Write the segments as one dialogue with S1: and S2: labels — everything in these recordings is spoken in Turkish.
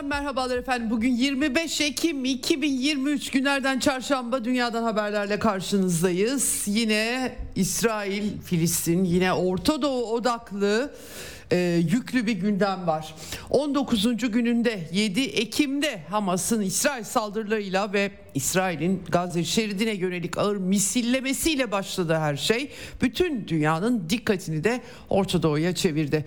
S1: Eksenden merhabalar efendim. Bugün 25 Ekim 2023 günlerden çarşamba dünyadan haberlerle karşınızdayız. Yine İsrail, Filistin, yine Orta Doğu odaklı e, yüklü bir gündem var. 19. gününde 7 Ekim'de Hamas'ın İsrail saldırılarıyla ve İsrail'in Gazze şeridine yönelik ağır misillemesiyle başladı her şey. Bütün dünyanın dikkatini de Orta Doğu'ya çevirdi.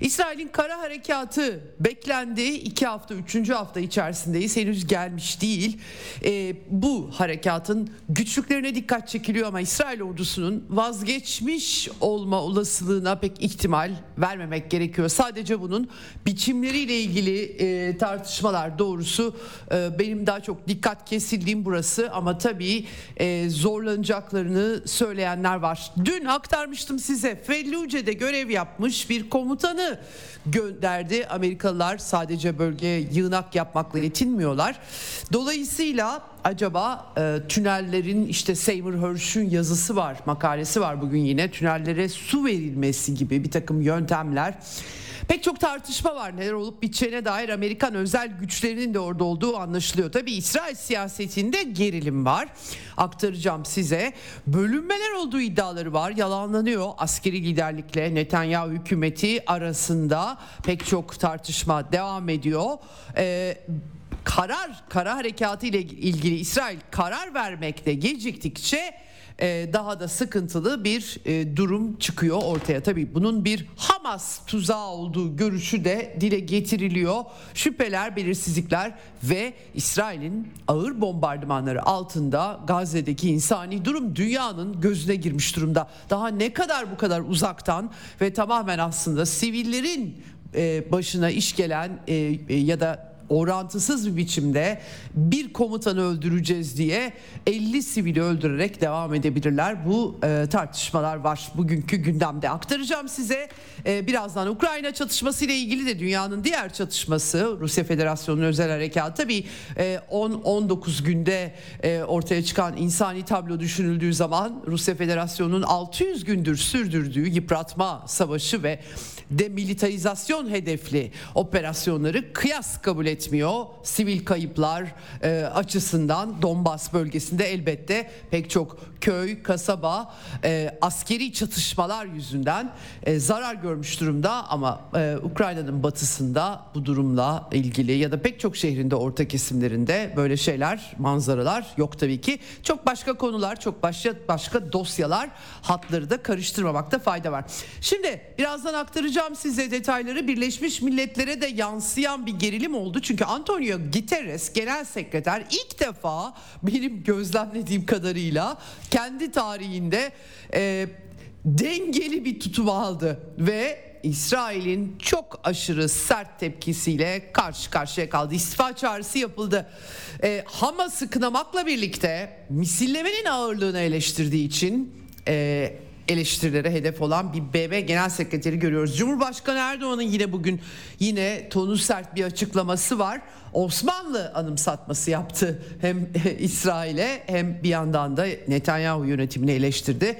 S1: İsrail'in kara harekatı beklendi. iki hafta, üçüncü hafta içerisindeyiz. Henüz gelmiş değil. E, bu harekatın güçlüklerine dikkat çekiliyor ama İsrail ordusunun vazgeçmiş olma olasılığına pek ihtimal vermemek gerekiyor. Sadece bunun biçimleriyle ilgili e, tartışmalar doğrusu e, benim daha çok dikkat kesildiğim burası ama tabii e, zorlanacaklarını söyleyenler var. Dün aktarmıştım size Felluce'de görev yapmış bir komutanı gönderdi. Amerikalılar sadece bölgeye yığınak yapmakla yetinmiyorlar. Dolayısıyla acaba e, tünellerin işte Seymour Hersh'ün yazısı var, makalesi var bugün yine tünellere su verilmesi gibi bir takım yöntemler. Pek çok tartışma var neler olup biteceğine dair Amerikan özel güçlerinin de orada olduğu anlaşılıyor. Tabi İsrail siyasetinde gerilim var. Aktaracağım size. Bölünmeler olduğu iddiaları var. Yalanlanıyor askeri liderlikle Netanyahu hükümeti arasında pek çok tartışma devam ediyor. Ee, karar kara harekatı ile ilgili İsrail karar vermekte geciktikçe e, daha da sıkıntılı bir e, durum çıkıyor ortaya. Tabii bunun bir Hamas tuzağı olduğu görüşü de dile getiriliyor. Şüpheler, belirsizlikler ve İsrail'in ağır bombardımanları altında Gazze'deki insani durum dünyanın gözüne girmiş durumda. Daha ne kadar bu kadar uzaktan ve tamamen aslında sivillerin e, başına iş gelen ya da orantısız bir biçimde bir komutanı öldüreceğiz diye 50 sivili öldürerek devam edebilirler. Bu e, tartışmalar var bugünkü gündemde. Aktaracağım size e, birazdan Ukrayna çatışması ile ilgili de dünyanın diğer çatışması Rusya Federasyonu'nun özel harekatı tabii e, 10-19 günde e, ortaya çıkan insani tablo düşünüldüğü zaman Rusya Federasyonu'nun 600 gündür sürdürdüğü yıpratma savaşı ve demilitarizasyon hedefli operasyonları kıyas kabul etmiyor. Sivil kayıplar e, açısından Donbas bölgesinde elbette pek çok köy, kasaba e, askeri çatışmalar yüzünden e, zarar görmüş durumda ama e, Ukrayna'nın batısında bu durumla ilgili ya da pek çok şehrinde orta kesimlerinde böyle şeyler, manzaralar yok tabii ki. Çok başka konular, çok başka başka dosyalar hatları da karıştırmamakta fayda var. Şimdi birazdan aktaracağım size detayları. Birleşmiş Milletler'e de yansıyan bir gerilim oldu. Çünkü Antonio Guterres Genel Sekreter ilk defa benim gözlemlediğim kadarıyla kendi tarihinde e, dengeli bir tutum aldı ve İsrail'in çok aşırı sert tepkisiyle karşı karşıya kaldı. İstifa çağrısı yapıldı. E, Hamas'ı kınamakla birlikte misillemenin ağırlığını eleştirdiği için e, eleştirilere hedef olan bir BM Genel Sekreteri görüyoruz. Cumhurbaşkanı Erdoğan'ın yine bugün yine tonu sert bir açıklaması var. Osmanlı anımsatması yaptı hem İsrail'e hem bir yandan da Netanyahu yönetimini eleştirdi.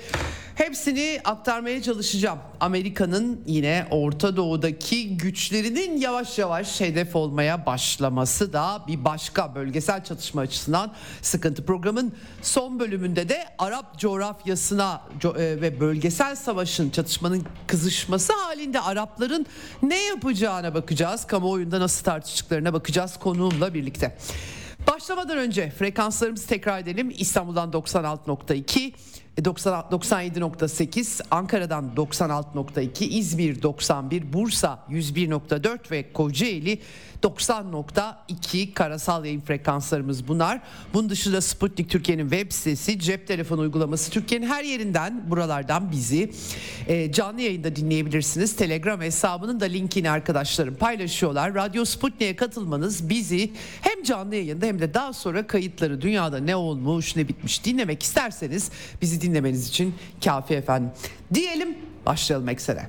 S1: Hepsini aktarmaya çalışacağım. Amerika'nın yine Orta Doğu'daki güçlerinin yavaş yavaş hedef olmaya başlaması da bir başka bölgesel çatışma açısından sıkıntı. Programın son bölümünde de Arap coğrafyasına e, ve bölgesel savaşın çatışmanın kızışması halinde Arapların ne yapacağına bakacağız. Kamuoyunda nasıl tartıştıklarına bakacağız konuğumla birlikte. Başlamadan önce frekanslarımızı tekrar edelim. İstanbul'dan 96.2 97.8, Ankara'dan 96.2, İzmir 91, Bursa 101.4 ve Kocaeli 90.2 karasal yayın frekanslarımız bunlar. Bunun dışında Sputnik Türkiye'nin web sitesi, cep telefonu uygulaması Türkiye'nin her yerinden buralardan bizi e, canlı yayında dinleyebilirsiniz. Telegram hesabının da linkini arkadaşlarım paylaşıyorlar. Radyo Sputnik'e katılmanız bizi hem canlı yayında hem de daha sonra kayıtları dünyada ne olmuş ne bitmiş dinlemek isterseniz bizi dinlemeniz için kafi efendim. Diyelim başlayalım eksene.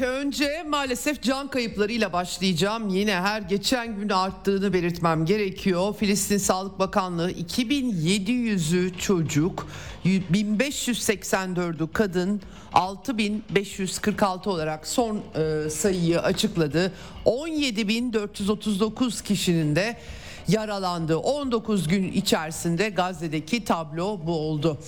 S1: Önce maalesef can kayıplarıyla başlayacağım. Yine her geçen gün arttığını belirtmem gerekiyor. Filistin Sağlık Bakanlığı 2700'ü çocuk, 1584'ü kadın, 6546 olarak son e, sayıyı açıkladı. 17439 kişinin de yaralandı. 19 gün içerisinde Gazze'deki tablo bu oldu.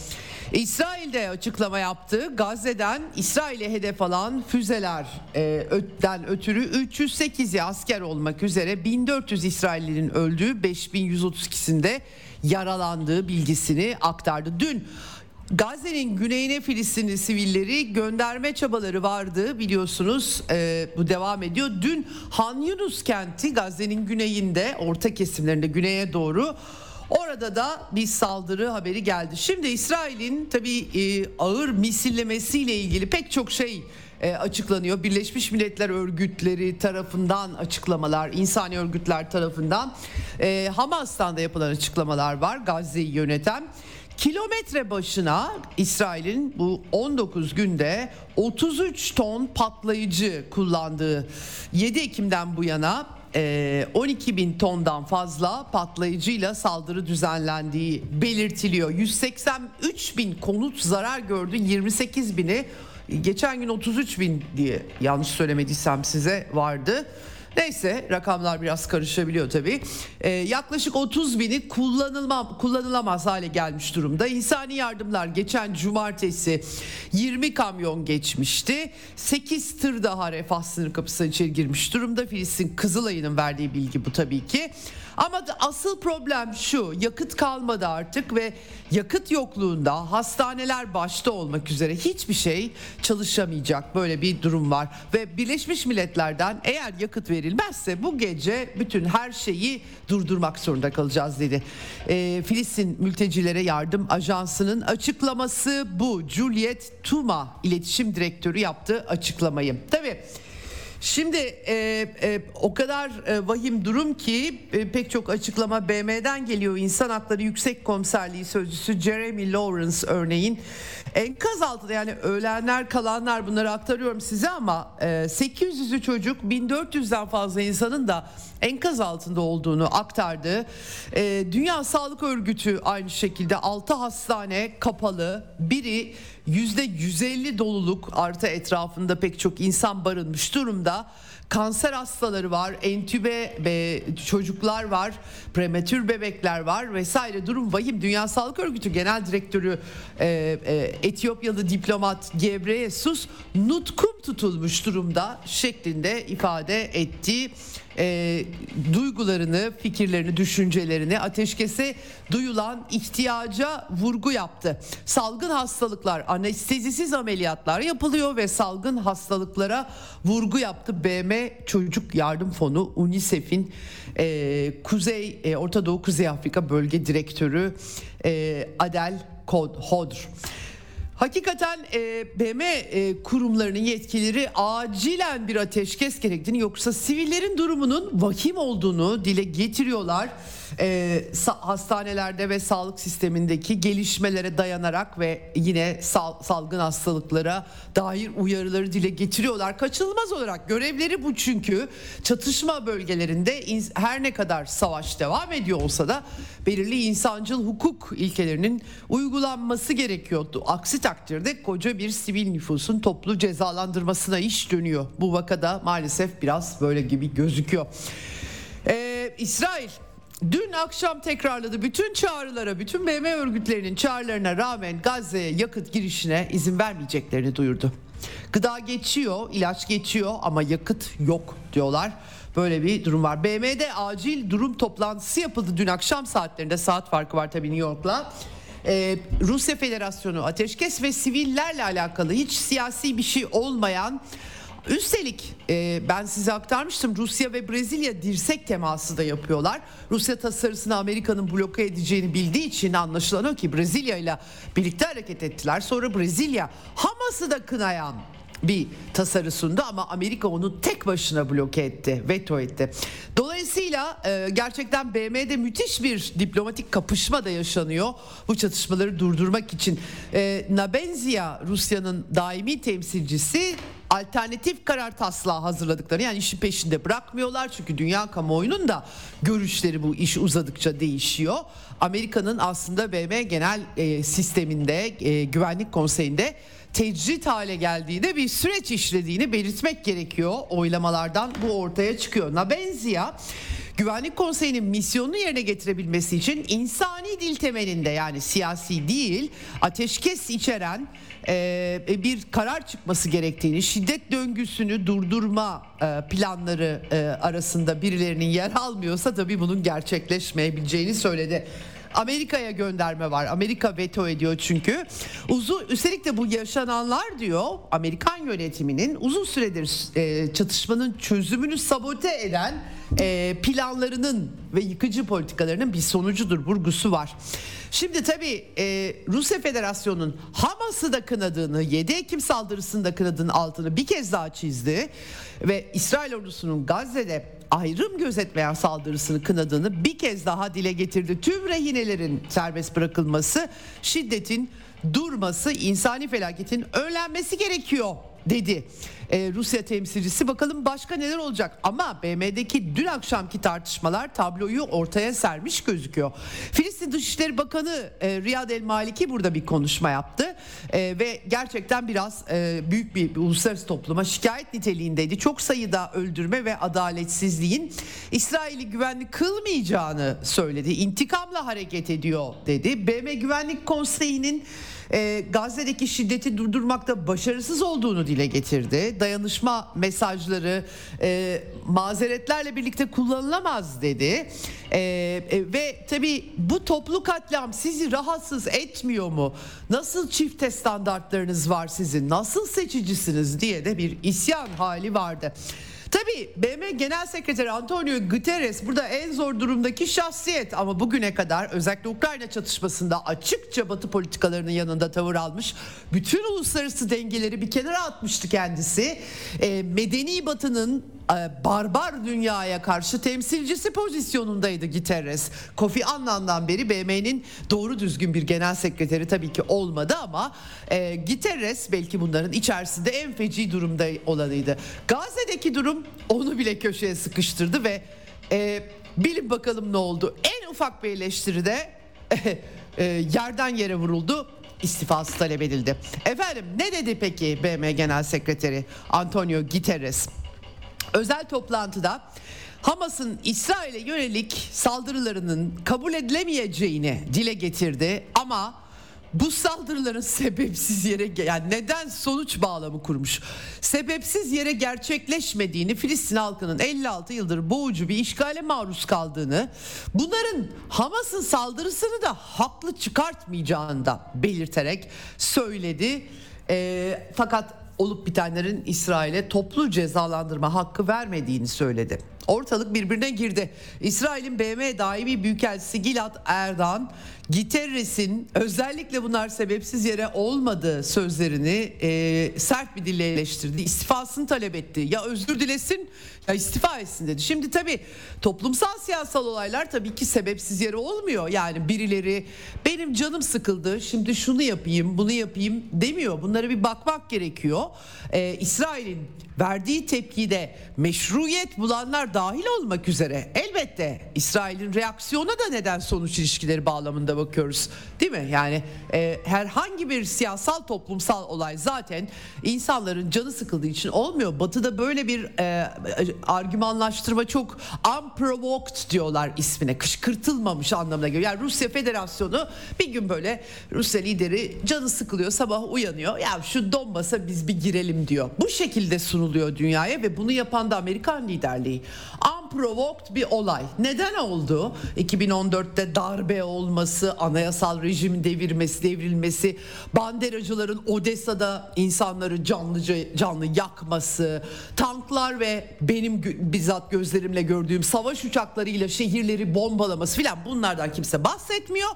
S1: İsrail'de açıklama yaptı. Gazze'den İsrail'e hedef alan füzelerden ötürü 308 asker olmak üzere 1400 İsraillerin öldüğü 5132'sinde yaralandığı bilgisini aktardı. Dün Gazze'nin güneyine Filistinli sivilleri gönderme çabaları vardı biliyorsunuz e, bu devam ediyor. Dün Han Yunus kenti Gazze'nin güneyinde orta kesimlerinde güneye doğru Orada da bir saldırı haberi geldi. Şimdi İsrail'in tabii e, ağır misillemesiyle ilgili pek çok şey e, açıklanıyor. Birleşmiş Milletler örgütleri tarafından açıklamalar, insani örgütler tarafından e, Hamas'tan da yapılan açıklamalar var. Gazze'yi yöneten. Kilometre başına İsrail'in bu 19 günde 33 ton patlayıcı kullandığı 7 Ekim'den bu yana 12 e, bin tondan fazla patlayıcıyla saldırı düzenlendiği belirtiliyor. 183 bin konut zarar gördü 28 bini geçen gün 33 bin diye yanlış söylemediysem size vardı. Neyse rakamlar biraz karışabiliyor tabii. Ee, yaklaşık 30 bini kullanılma, kullanılamaz hale gelmiş durumda. İnsani yardımlar geçen cumartesi 20 kamyon geçmişti. 8 tır daha refah sınır kapısına içeri girmiş durumda. Filistin Kızılay'ın verdiği bilgi bu tabii ki. Ama asıl problem şu yakıt kalmadı artık ve yakıt yokluğunda hastaneler başta olmak üzere hiçbir şey çalışamayacak böyle bir durum var. Ve Birleşmiş Milletler'den eğer yakıt verilmezse bu gece bütün her şeyi durdurmak zorunda kalacağız dedi. E, Filistin Mültecilere Yardım Ajansı'nın açıklaması bu. Juliet Tuma iletişim direktörü yaptığı açıklamayı. Tabii Şimdi e, e, o kadar e, vahim durum ki e, pek çok açıklama BM'den geliyor. İnsan Hakları Yüksek Komiserliği Sözcüsü Jeremy Lawrence örneğin enkaz altında yani ölenler kalanlar bunları aktarıyorum size ama e, 800'ü çocuk 1400'den fazla insanın da enkaz altında olduğunu aktardı. E, Dünya Sağlık Örgütü aynı şekilde 6 hastane kapalı biri %150 doluluk artı etrafında pek çok insan barınmış durumda. Kanser hastaları var, entübe ve çocuklar var, prematür bebekler var vesaire. Durum vahim. Dünya Sağlık Örgütü Genel Direktörü e, e, Etiyopyalı diplomat Gebreyesus nutkum tutulmuş durumda şeklinde ifade etti e, duygularını, fikirlerini, düşüncelerini ateşkese duyulan ihtiyaca vurgu yaptı. Salgın hastalıklar, anestezisiz ameliyatlar yapılıyor ve salgın hastalıklara vurgu yaptı. BM Çocuk Yardım Fonu UNICEF'in e, Kuzey e, Orta Doğu Kuzey Afrika Bölge Direktörü e, Adel Hodr. Hakikaten e, BM e, kurumlarının yetkileri acilen bir ateşkes gerektiğini yoksa sivillerin durumunun vahim olduğunu dile getiriyorlar. E, hastanelerde ve sağlık sistemindeki gelişmelere dayanarak ve yine sal, salgın hastalıklara dair uyarıları dile getiriyorlar. Kaçınılmaz olarak görevleri bu çünkü çatışma bölgelerinde her ne kadar savaş devam ediyor olsa da belirli insancıl hukuk ilkelerinin uygulanması gerekiyordu. Aksi takdirde koca bir sivil nüfusun toplu cezalandırmasına iş dönüyor. Bu vakada maalesef biraz böyle gibi gözüküyor. Ee, İsrail Dün akşam tekrarladı bütün çağrılara, bütün BM örgütlerinin çağrılarına rağmen Gazze'ye yakıt girişine izin vermeyeceklerini duyurdu. Gıda geçiyor, ilaç geçiyor ama yakıt yok diyorlar. Böyle bir durum var. BM'de acil durum toplantısı yapıldı dün akşam saatlerinde. Saat farkı var tabii New York'la. Ee, Rusya Federasyonu ateşkes ve sivillerle alakalı hiç siyasi bir şey olmayan Üstelik e, ben size aktarmıştım Rusya ve Brezilya dirsek teması da yapıyorlar. Rusya tasarısını Amerika'nın bloke edeceğini bildiği için anlaşılan o ki Brezilya ile birlikte hareket ettiler. Sonra Brezilya Hamas'ı da kınayan bir tasarı sundu ama Amerika onu tek başına bloke etti, veto etti. Dolayısıyla e, gerçekten BM'de müthiş bir diplomatik kapışma da yaşanıyor bu çatışmaları durdurmak için. E, Nabenzia Rusya'nın daimi temsilcisi alternatif karar taslağı hazırladıkları yani işi peşinde bırakmıyorlar çünkü dünya kamuoyunun da görüşleri bu iş uzadıkça değişiyor. Amerika'nın aslında BM genel e, sisteminde e, güvenlik konseyinde tecrit hale geldiğinde bir süreç işlediğini belirtmek gerekiyor. Oylamalardan bu ortaya çıkıyor. Nabenzia Güvenlik Konseyi'nin misyonunu yerine getirebilmesi için insani dil temelinde yani siyasi değil ateşkes içeren bir karar çıkması gerektiğini, şiddet döngüsünü durdurma e, planları e, arasında birilerinin yer almıyorsa tabii bunun gerçekleşmeyebileceğini söyledi. Amerika'ya gönderme var. Amerika veto ediyor çünkü. Uzun üstelik de bu yaşananlar diyor Amerikan yönetiminin uzun süredir e, çatışmanın çözümünü sabote eden e, planlarının ve yıkıcı politikalarının bir sonucudur vurgusu var. Şimdi tabii e, Rusya Federasyonu'nun Hamas'ı da kınadığını, 7 Ekim saldırısını da kınadığını altını bir kez daha çizdi ve İsrail ordusunun Gazze'de ayrım gözetmeyen saldırısını kınadığını bir kez daha dile getirdi. Tüm rehinelerin serbest bırakılması, şiddetin durması, insani felaketin önlenmesi gerekiyor dedi e, Rusya temsilcisi. Bakalım başka neler olacak ama BM'deki dün akşamki tartışmalar tabloyu ortaya sermiş gözüküyor. Filistin Dışişleri Bakanı e, Riyad El Maliki burada bir konuşma yaptı e, ve gerçekten biraz e, büyük bir, bir uluslararası topluma şikayet niteliğindeydi. Çok sayıda öldürme ve adaletsizliğin İsrail'i güvenli kılmayacağını söyledi. İntikamla hareket ediyor dedi. BM Güvenlik Konseyi'nin e, Gazze'deki şiddeti durdurmakta başarısız olduğunu dile getirdi. Dayanışma mesajları e, mazeretlerle birlikte kullanılamaz dedi. E, e, ve tabii bu toplu katliam sizi rahatsız etmiyor mu? Nasıl çifte standartlarınız var sizin? Nasıl seçicisiniz diye de bir isyan hali vardı. Tabii BM Genel Sekreteri Antonio Guterres burada en zor durumdaki şahsiyet ama bugüne kadar özellikle Ukrayna çatışmasında açıkça Batı politikalarının yanında tavır almış. Bütün uluslararası dengeleri bir kenara atmıştı kendisi. E, medeni Batı'nın barbar dünyaya karşı temsilcisi pozisyonundaydı Guterres. Kofi Annan'dan beri BM'nin doğru düzgün bir genel sekreteri tabii ki olmadı ama e, Guterres belki bunların içerisinde en feci durumda olanıydı. Gazze'deki durum onu bile köşeye sıkıştırdı ve e, bilin bakalım ne oldu. En ufak bir eleştiride e, yerden yere vuruldu istifası talep edildi. Efendim ne dedi peki BM Genel Sekreteri Antonio Guterres? Özel toplantıda Hamas'ın İsrail'e yönelik saldırılarının kabul edilemeyeceğini dile getirdi ama bu saldırıların sebepsiz yere yani neden sonuç bağlamı kurmuş. Sebepsiz yere gerçekleşmediğini Filistin halkının 56 yıldır boğucu bir işgale maruz kaldığını bunların Hamas'ın saldırısını da haklı çıkartmayacağını da belirterek söyledi. E, fakat olup bitenlerin İsrail'e toplu cezalandırma hakkı vermediğini söyledi. Ortalık birbirine girdi. İsrail'in BM daimi büyükelçisi Gilad Erdan Giterres'in özellikle bunlar sebepsiz yere olmadığı sözlerini e, sert bir dille eleştirdi. İstifasını talep etti. Ya özür dilesin ya istifa etsin dedi. Şimdi tabii toplumsal siyasal olaylar tabii ki sebepsiz yere olmuyor. Yani birileri benim canım sıkıldı şimdi şunu yapayım bunu yapayım demiyor. Bunlara bir bakmak gerekiyor. Ee, İsrail'in verdiği tepkide meşruiyet bulanlar dahil olmak üzere elbette İsrail'in reaksiyona da neden sonuç ilişkileri bağlamında bakıyoruz. Değil mi? Yani e, herhangi bir siyasal toplumsal olay zaten insanların canı sıkıldığı için olmuyor. Batı'da böyle bir e, argümanlaştırma çok unprovoked diyorlar ismine. Kışkırtılmamış anlamına geliyor. Yani Rusya Federasyonu bir gün böyle Rusya lideri canı sıkılıyor sabah uyanıyor. Ya şu Donbas'a biz bir girelim diyor. Bu şekilde sunuluyor dünyaya ve bunu yapan da Amerikan liderliği. Unprovoked bir olay. Neden oldu? 2014'te darbe olması, anayasal rejim devirmesi, devrilmesi, banderacıların Odessa'da insanları canlıca canlı yakması, tanklar ve benim bizzat gözlerimle gördüğüm savaş uçaklarıyla şehirleri bombalaması filan bunlardan kimse bahsetmiyor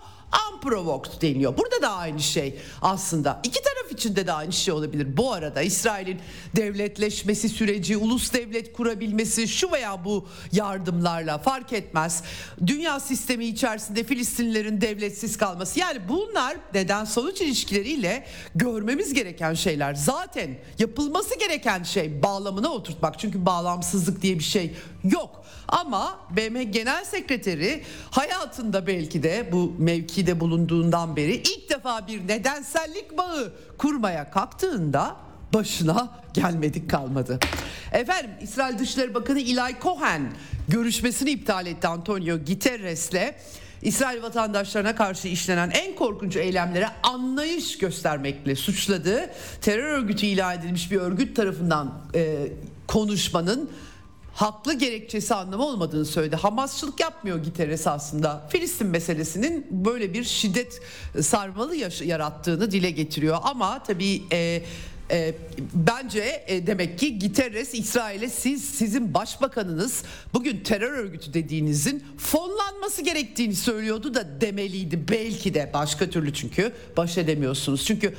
S1: unprovoked deniyor. Burada da aynı şey aslında. İki taraf içinde de aynı şey olabilir. Bu arada İsrail'in devletleşmesi süreci, ulus devlet kurabilmesi şu veya bu yardımlarla fark etmez. Dünya sistemi içerisinde Filistinlilerin devletsiz kalması. Yani bunlar neden sonuç ilişkileriyle görmemiz gereken şeyler. Zaten yapılması gereken şey bağlamına oturtmak. Çünkü bağlamsızlık diye bir şey yok. Ama BM Genel Sekreteri hayatında belki de bu mevkide bulunduğundan beri ilk defa bir nedensellik bağı kurmaya kalktığında başına gelmedik kalmadı. Efendim İsrail Dışişleri Bakanı Eli Cohen görüşmesini iptal etti Antonio Guterres'le. İsrail vatandaşlarına karşı işlenen en korkunç eylemlere anlayış göstermekle suçladı. Terör örgütü ilan edilmiş bir örgüt tarafından e, konuşmanın haklı gerekçesi anlamı olmadığını söyledi. Hamasçılık yapmıyor Giteres aslında. Filistin meselesinin böyle bir şiddet sarmalı yarattığını dile getiriyor. Ama tabii e, e, bence e, demek ki Giteres İsrail'e siz sizin başbakanınız bugün terör örgütü dediğinizin fonlanması gerektiğini söylüyordu da demeliydi belki de başka türlü çünkü baş edemiyorsunuz. Çünkü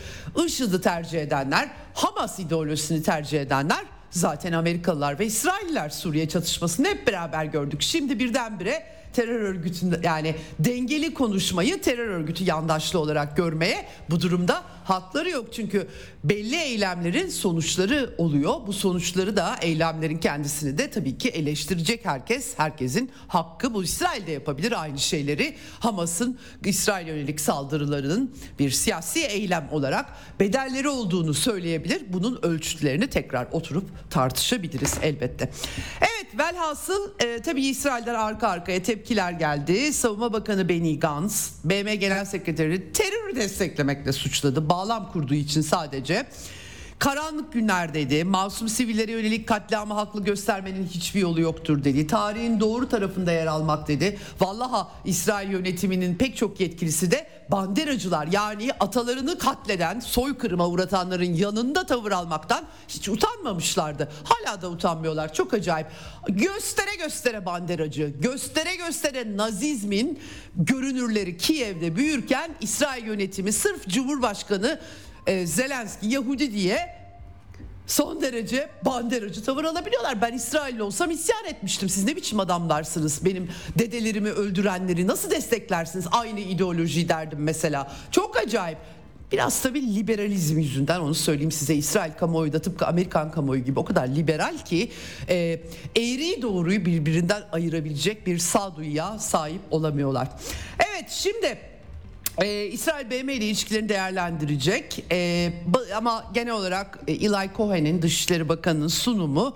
S1: IŞİD'i tercih edenler Hamas ideolojisini tercih edenler Zaten Amerikalılar ve İsrailler Suriye çatışmasını hep beraber gördük. Şimdi birdenbire terör örgütünde yani dengeli konuşmayı terör örgütü yandaşlı olarak görmeye bu durumda hakları yok. Çünkü belli eylemlerin sonuçları oluyor. Bu sonuçları da eylemlerin kendisini de tabii ki eleştirecek herkes. Herkesin hakkı bu. İsrail de yapabilir aynı şeyleri. Hamas'ın İsrail yönelik saldırılarının bir siyasi eylem olarak bedelleri olduğunu söyleyebilir. Bunun ölçütlerini tekrar oturup tartışabiliriz elbette. Evet velhasıl e, tabii İsrail'den arka arkaya tepkiler geldi. Savunma Bakanı Benny Gantz, BM Genel Sekreteri terörü desteklemekle suçladı bağlam kurduğu için sadece. Karanlık günlerdeydi. Masum sivillere yönelik katliamı haklı göstermenin hiçbir yolu yoktur dedi. Tarihin doğru tarafında yer almak dedi. Vallaha İsrail yönetiminin pek çok yetkilisi de banderacılar yani atalarını katleden, soykırıma uğratanların yanında tavır almaktan hiç utanmamışlardı. Hala da utanmıyorlar. Çok acayip. Göstere göstere banderacı, göstere göstere nazizmin görünürleri Kiev'de büyürken İsrail yönetimi sırf Cumhurbaşkanı e, Zelenski Yahudi diye son derece banderacı tavır alabiliyorlar. Ben İsrailli olsam isyan etmiştim. Siz ne biçim adamlarsınız? Benim dedelerimi öldürenleri nasıl desteklersiniz? Aynı ideoloji derdim mesela. Çok acayip. Biraz tabii liberalizm yüzünden onu söyleyeyim size. İsrail kamuoyu da tıpkı Amerikan kamuoyu gibi o kadar liberal ki e, eğriyi doğruyu birbirinden ayırabilecek bir sağduyuya sahip olamıyorlar. Evet şimdi ee, İsrail BM ile ilişkilerini değerlendirecek ee, ama genel olarak e, Eli Cohen'in Dışişleri Bakanı'nın sunumu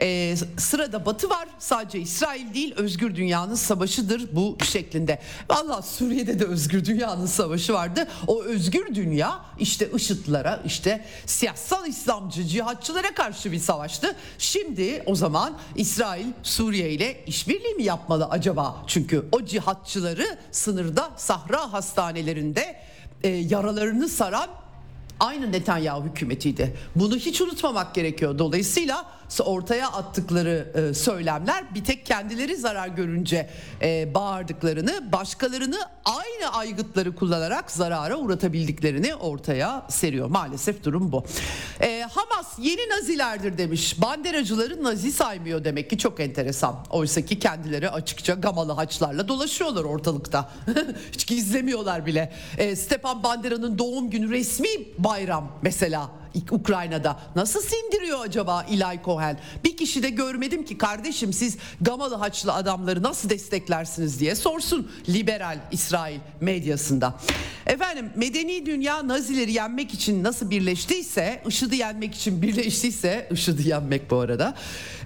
S1: e, sırada Batı var sadece İsrail değil özgür dünyanın savaşıdır bu şeklinde. Valla Suriye'de de özgür dünyanın savaşı vardı. O özgür dünya işte IŞİD'lara işte siyasal İslamcı cihatçılara karşı bir savaştı. Şimdi o zaman İsrail Suriye ile işbirliği mi yapmalı acaba? Çünkü o cihatçıları sınırda Sahra hastanelerinde e, yaralarını saran aynı Netanyahu hükümetiydi. Bunu hiç unutmamak gerekiyor. Dolayısıyla ortaya attıkları e, söylemler bir tek kendileri zarar görünce e, bağırdıklarını, başkalarını aynı aygıtları kullanarak zarara uğratabildiklerini ortaya seriyor. Maalesef durum bu. E, Hamas yeni nazilerdir demiş. Banderacıları nazi saymıyor demek ki çok enteresan. Oysa ki kendileri açıkça gamalı haçlarla dolaşıyorlar ortalıkta. Hiç gizlemiyorlar bile. E, Stepan Bandera'nın doğum günü resmi bayram mesela Ukrayna'da. Nasıl sindiriyor acaba İlay Cohen? Bir kişi de görmedim ki kardeşim siz Gamalı Haçlı adamları nasıl desteklersiniz diye sorsun liberal İsrail medyasında. Efendim medeni dünya Nazileri yenmek için nasıl birleştiyse, IŞİD'i yenmek için birleştiyse, IŞİD'i yenmek bu arada.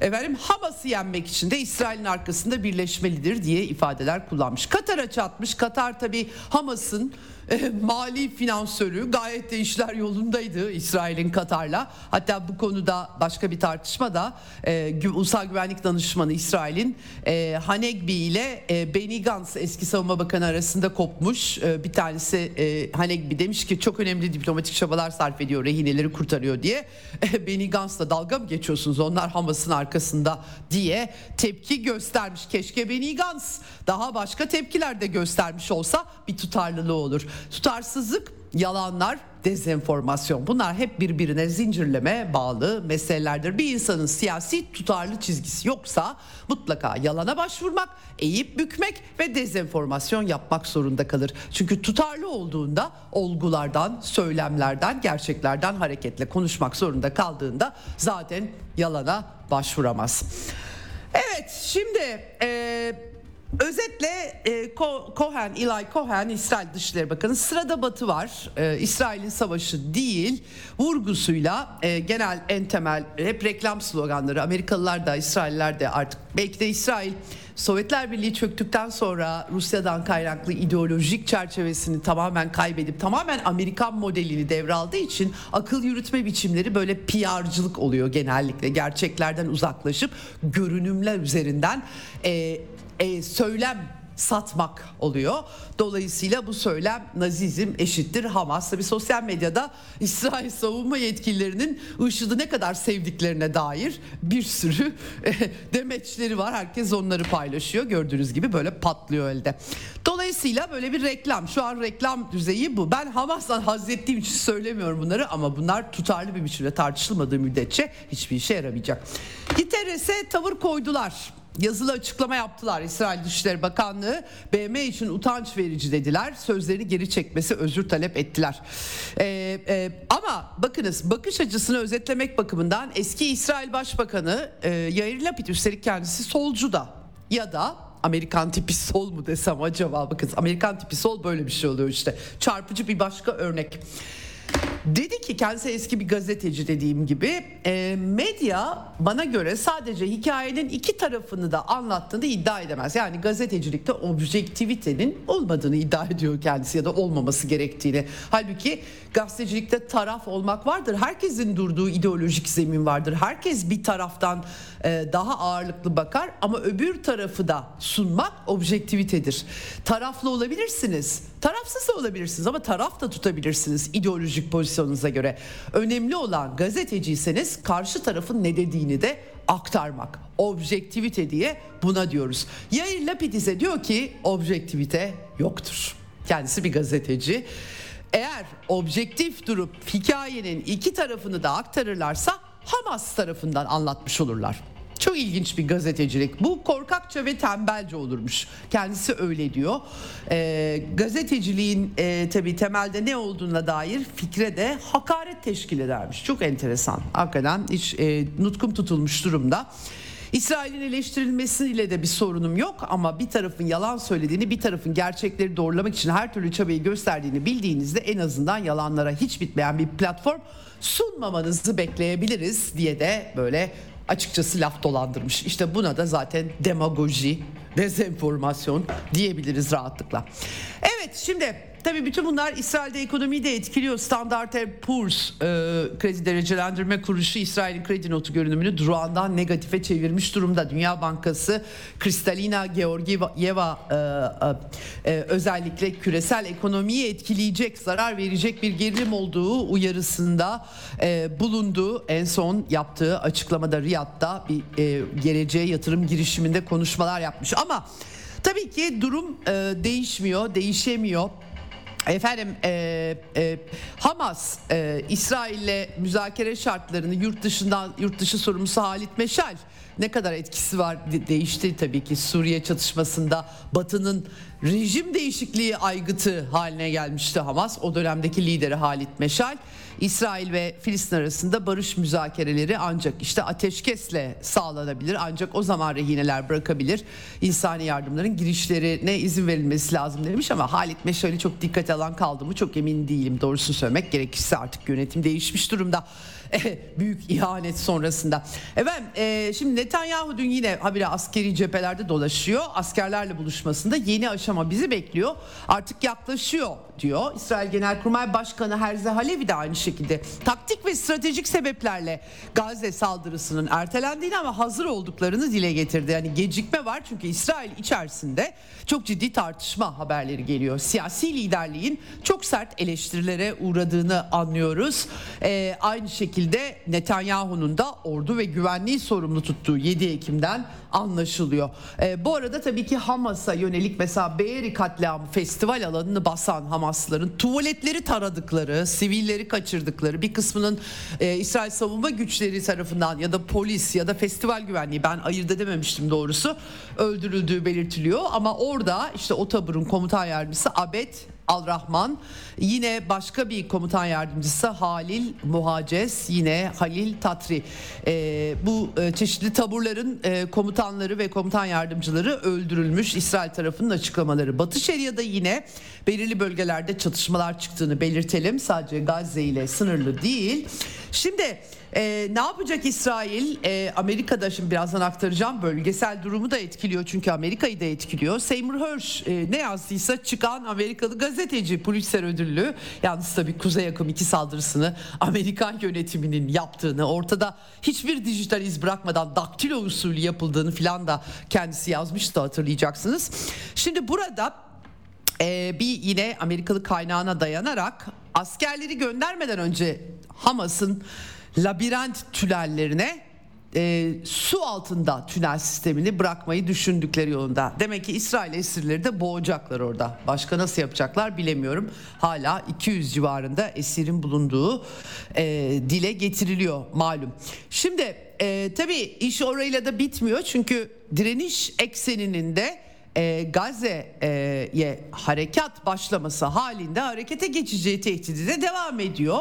S1: Efendim Hamas'ı yenmek için de İsrail'in arkasında birleşmelidir diye ifadeler kullanmış. Katar'a çatmış. Katar tabi Hamas'ın e, mali finansörü gayet de işler yolundaydı İsrail'in Katar'la. Hatta bu konuda başka bir tartışma da e, Ulusal Güvenlik Danışmanı İsrail'in e, Hanegbi ile e, Benny Gantz eski savunma bakanı arasında kopmuş. E, bir tanesi e, Hanegbi demiş ki çok önemli diplomatik çabalar sarf ediyor rehineleri kurtarıyor diye. E, Benny Gantz'la dalga mı geçiyorsunuz onlar Hamas'ın arkasında diye tepki göstermiş. Keşke Benny Gantz daha başka tepkiler de göstermiş olsa bir tutarlılığı olur. Tutarsızlık, yalanlar, dezenformasyon bunlar hep birbirine zincirleme bağlı meselelerdir. Bir insanın siyasi tutarlı çizgisi yoksa mutlaka yalana başvurmak, eğip bükmek ve dezenformasyon yapmak zorunda kalır. Çünkü tutarlı olduğunda olgulardan, söylemlerden, gerçeklerden hareketle konuşmak zorunda kaldığında zaten yalana başvuramaz. Evet şimdi e, Özetle e, Cohen, Eli Cohen, İsrail Dışişleri Bakanı sırada batı var. E, İsrail'in savaşı değil vurgusuyla e, genel en temel hep reklam sloganları Amerikalılar da İsrailler de artık belki de İsrail Sovyetler Birliği çöktükten sonra Rusya'dan kaynaklı ideolojik çerçevesini tamamen kaybedip tamamen Amerikan modelini devraldığı için akıl yürütme biçimleri böyle PR'cılık oluyor genellikle. Gerçeklerden uzaklaşıp görünümler üzerinden e, e, söylem satmak oluyor. Dolayısıyla bu söylem Nazizm eşittir Hamas. Tabi sosyal medyada İsrail savunma yetkililerinin IŞİD'i ne kadar sevdiklerine dair bir sürü e, demeçleri var. Herkes onları paylaşıyor. Gördüğünüz gibi böyle patlıyor elde. Dolayısıyla böyle bir reklam. Şu an reklam düzeyi bu. Ben Hamas'tan haz ettiğim için söylemiyorum bunları ama bunlar tutarlı bir biçimde tartışılmadığı müddetçe hiçbir işe yaramayacak. Giteres'e tavır koydular yazılı açıklama yaptılar İsrail Dışişleri Bakanlığı. BM için utanç verici dediler. Sözlerini geri çekmesi özür talep ettiler. Ee, e, ama bakınız bakış açısını özetlemek bakımından eski İsrail Başbakanı e, Yair Lapid üstelik kendisi solcu da ya da Amerikan tipi sol mu desem acaba bakın Amerikan tipi sol böyle bir şey oluyor işte çarpıcı bir başka örnek. Dedi ki kendisi eski bir gazeteci dediğim gibi e, medya bana göre sadece hikayenin iki tarafını da anlattığını iddia edemez. Yani gazetecilikte objektivitenin olmadığını iddia ediyor kendisi ya da olmaması gerektiğini. Halbuki gazetecilikte taraf olmak vardır. Herkesin durduğu ideolojik zemin vardır. Herkes bir taraftan daha ağırlıklı bakar ama öbür tarafı da sunmak objektivitedir. Taraflı olabilirsiniz, tarafsız da olabilirsiniz ama taraf da tutabilirsiniz ideolojik pozisyonunuza göre. Önemli olan gazeteciyseniz karşı tarafın ne dediğini de aktarmak. Objektivite diye buna diyoruz. Yair Lapid ise diyor ki objektivite yoktur. Kendisi bir gazeteci. Eğer objektif durup hikayenin iki tarafını da aktarırlarsa Hamas tarafından anlatmış olurlar. Çok ilginç bir gazetecilik. Bu korkakça ve tembelce olurmuş. Kendisi öyle diyor. E, gazeteciliğin e, tabii temelde ne olduğuna dair fikre de hakaret teşkil edermiş. Çok enteresan. Hakikaten hiç e, nutkum tutulmuş durumda. İsrail'in eleştirilmesiyle de bir sorunum yok ama bir tarafın yalan söylediğini, bir tarafın gerçekleri doğrulamak için her türlü çabayı gösterdiğini bildiğinizde en azından yalanlara hiç bitmeyen bir platform sunmamanızı bekleyebiliriz diye de böyle açıkçası laf dolandırmış. İşte buna da zaten demagoji, dezenformasyon diyebiliriz rahatlıkla. Evet şimdi tabii bütün bunlar İsrail'de ekonomiyi de etkiliyor. Standard Poor's e, kredi derecelendirme kuruluşu İsrail'in kredi notu görünümünü durağından negatife çevirmiş durumda. Dünya Bankası Kristalina Georgieva e, e, e, özellikle küresel ekonomiyi etkileyecek, zarar verecek bir gerilim olduğu uyarısında e, bulundu. En son yaptığı açıklamada Riyad'da bir e, geleceğe yatırım girişiminde konuşmalar yapmış. Ama tabii ki durum e, değişmiyor, değişemiyor. Efendim e, e, Hamas e, İsrail'le müzakere şartlarını yurt dışından yurt dışı sorumlusu Halit Meşal ne kadar etkisi var değişti tabii ki Suriye çatışmasında Batı'nın rejim değişikliği aygıtı haline gelmişti Hamas. O dönemdeki lideri Halit Meşal. İsrail ve Filistin arasında barış müzakereleri ancak işte ateşkesle sağlanabilir. Ancak o zaman rehineler bırakabilir. İnsani yardımların girişlerine izin verilmesi lazım demiş ama Halit Meşal'i çok dikkat alan kaldı mı çok emin değilim. Doğrusunu söylemek gerekirse artık yönetim değişmiş durumda. büyük ihanet sonrasında. Efendim e, şimdi Netanyahu dün yine habire askeri cephelerde dolaşıyor. Askerlerle buluşmasında yeni aşama bizi bekliyor. Artık yaklaşıyor diyor. İsrail Genelkurmay Başkanı Herze Halevi de aynı şekilde taktik ve stratejik sebeplerle Gazze saldırısının ertelendiğini ama hazır olduklarını dile getirdi. Yani gecikme var çünkü İsrail içerisinde çok ciddi tartışma haberleri geliyor. Siyasi liderliğin çok sert eleştirilere uğradığını anlıyoruz. Ee, aynı şekilde Netanyahu'nun da ordu ve güvenliği sorumlu tuttuğu 7 Ekim'den anlaşılıyor. Ee, bu arada tabii ki Hamas'a yönelik mesela Beeri katliamı festival alanını basan Hamasların tuvaletleri taradıkları, sivilleri kaçırdıkları bir kısmının e, İsrail savunma güçleri tarafından ya da polis ya da festival güvenliği ben ayırt edememiştim doğrusu öldürüldüğü belirtiliyor. Ama orada işte o taburun komutan yardımcısı Abed Al-Rahman. Yine başka bir komutan yardımcısı Halil Muhacez yine Halil Tatri. E, bu e, çeşitli taburların e, komutanları ve komutan yardımcıları öldürülmüş. İsrail tarafının açıklamaları. Batı Şeria'da yine belirli bölgelerde çatışmalar çıktığını belirtelim. Sadece Gazze ile sınırlı değil. Şimdi ee, ne yapacak İsrail? Ee, Amerika'da şimdi birazdan aktaracağım bölgesel durumu da etkiliyor çünkü Amerika'yı da etkiliyor. Seymour Hersh e, ne yazdıysa çıkan Amerikalı gazeteci Pulitzer ödüllü. Yalnız tabii Kuzey Akım 2 saldırısını Amerikan yönetiminin yaptığını ortada hiçbir dijital iz bırakmadan daktilo usulü yapıldığını filan da kendisi yazmıştı hatırlayacaksınız. Şimdi burada e, bir yine Amerikalı kaynağına dayanarak askerleri göndermeden önce Hamas'ın labirent tünellerine e, su altında tünel sistemini bırakmayı düşündükleri yolunda. Demek ki İsrail esirleri de boğacaklar orada. Başka nasıl yapacaklar bilemiyorum. Hala 200 civarında esirin bulunduğu e, dile getiriliyor malum. Şimdi e, tabii iş orayla da bitmiyor çünkü direniş ekseninin de e, Gazze'ye harekat başlaması halinde harekete geçeceği tehdidi de devam ediyor.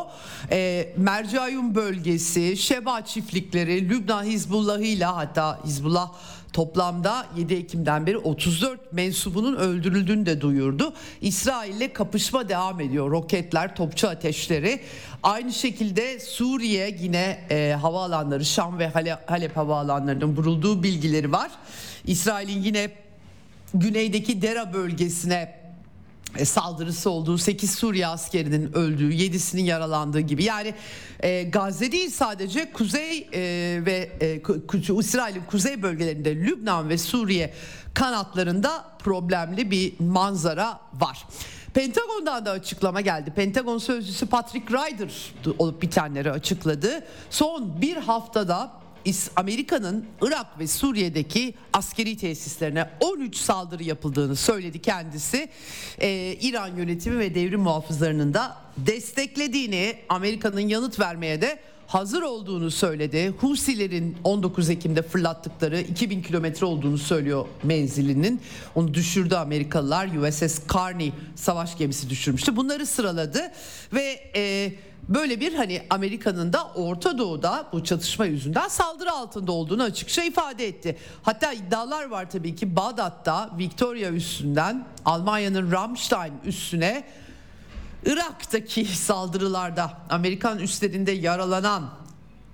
S1: E, Mercayun bölgesi, Şeba çiftlikleri, Lübnan Hizbullah'ıyla hatta Hizbullah toplamda 7 Ekim'den beri 34 mensubunun öldürüldüğünü de duyurdu. İsrail'le kapışma devam ediyor. Roketler, topçu ateşleri. Aynı şekilde Suriye yine e, havaalanları Şam ve Halep, havaalanlarının vurulduğu bilgileri var. İsrail'in yine güneydeki Dera bölgesine e, saldırısı olduğu 8 Suriye askerinin öldüğü 7'sinin yaralandığı gibi yani e, Gazze değil sadece kuzey e, ve e, İsrail'in kuzey bölgelerinde Lübnan ve Suriye kanatlarında problemli bir manzara var. Pentagon'dan da açıklama geldi. Pentagon sözcüsü Patrick Ryder olup bitenleri açıkladı. Son bir haftada Amerika'nın Irak ve Suriye'deki askeri tesislerine 13 saldırı yapıldığını söyledi kendisi. Ee, İran yönetimi ve devrim muhafızlarının da desteklediğini Amerika'nın yanıt vermeye de hazır olduğunu söyledi. Husilerin 19 Ekim'de fırlattıkları 2000 kilometre olduğunu söylüyor menzilinin. Onu düşürdü Amerikalılar. USS Carney savaş gemisi düşürmüştü. Bunları sıraladı ve e, böyle bir hani Amerika'nın da Orta Doğu'da bu çatışma yüzünden saldırı altında olduğunu açıkça ifade etti. Hatta iddialar var tabii ki Bağdat'ta Victoria üssünden Almanya'nın Ramstein üssüne Irak'taki saldırılarda Amerikan üslerinde yaralanan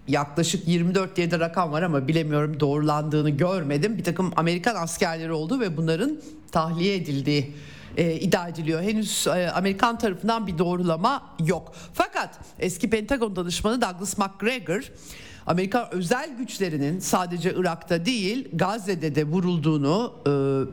S1: yaklaşık 24 diye de rakam var ama bilemiyorum doğrulandığını görmedim. Bir takım Amerikan askerleri oldu ve bunların tahliye edildiği e, iddia ediliyor. Henüz e, Amerikan tarafından bir doğrulama yok. Fakat eski Pentagon danışmanı Douglas McGregor Amerika özel güçlerinin sadece Irak'ta değil Gazze'de de vurulduğunu e,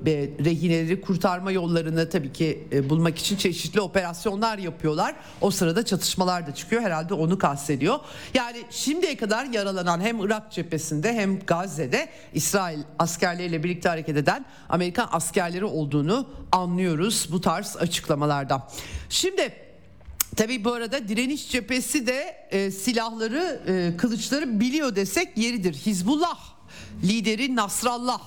S1: ve rehineleri kurtarma yollarını tabii ki e, bulmak için çeşitli operasyonlar yapıyorlar. O sırada çatışmalar da çıkıyor herhalde onu kastediyor. Yani şimdiye kadar yaralanan hem Irak cephesinde hem Gazze'de İsrail askerleriyle birlikte hareket eden Amerikan askerleri olduğunu anlıyoruz bu tarz açıklamalardan. Şimdi Tabii bu arada direniş cephesi de e, silahları, e, kılıçları biliyor desek yeridir. Hizbullah lideri Nasrallah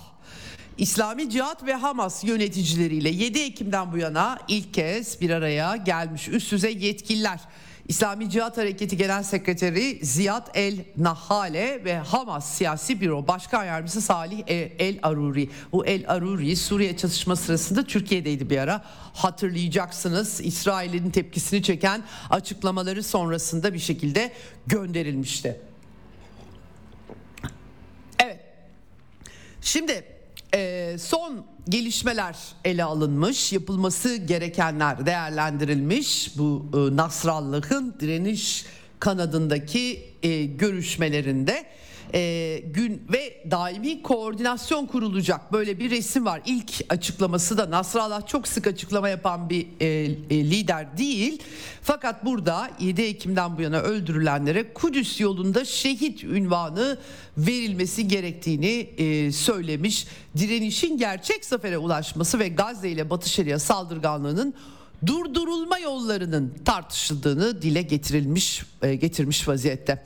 S1: İslami Cihat ve Hamas yöneticileriyle 7 Ekim'den bu yana ilk kez bir araya gelmiş üst düzey yetkililer. İslami Cihat Hareketi Genel Sekreteri Ziyad El Nahale ve Hamas Siyasi Büro Başkan Yardımcısı Salih e, El Aruri. Bu El Aruri Suriye çatışma sırasında Türkiye'deydi bir ara. Hatırlayacaksınız İsrail'in tepkisini çeken açıklamaları sonrasında bir şekilde gönderilmişti. Evet. Şimdi e, son gelişmeler ele alınmış, yapılması gerekenler değerlendirilmiş. Bu e, Nasrallah'ın direniş kanadındaki e, görüşmelerinde e, gün ve daimi koordinasyon kurulacak böyle bir resim var. İlk açıklaması da Nasrallah çok sık açıklama yapan bir e, e, lider değil. Fakat burada 7 Ekim'den bu yana öldürülenlere Kudüs yolunda şehit ünvanı verilmesi gerektiğini e, söylemiş. Direnişin gerçek zafere ulaşması ve Gazze ile Batı Şeria saldırganlığının durdurulma yollarının tartışıldığını dile getirilmiş e, getirmiş vaziyette.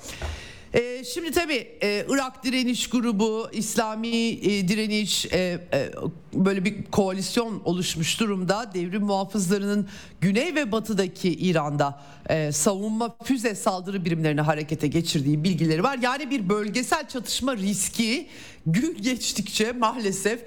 S1: E, şimdi tabii e, Irak Direniş Grubu, İslami e, Direniş e, e, böyle bir koalisyon oluşmuş durumda. Devrim muhafızlarının güney ve batıdaki İran'da e, savunma füze saldırı birimlerini harekete geçirdiği bilgileri var. Yani bir bölgesel çatışma riski gün geçtikçe maalesef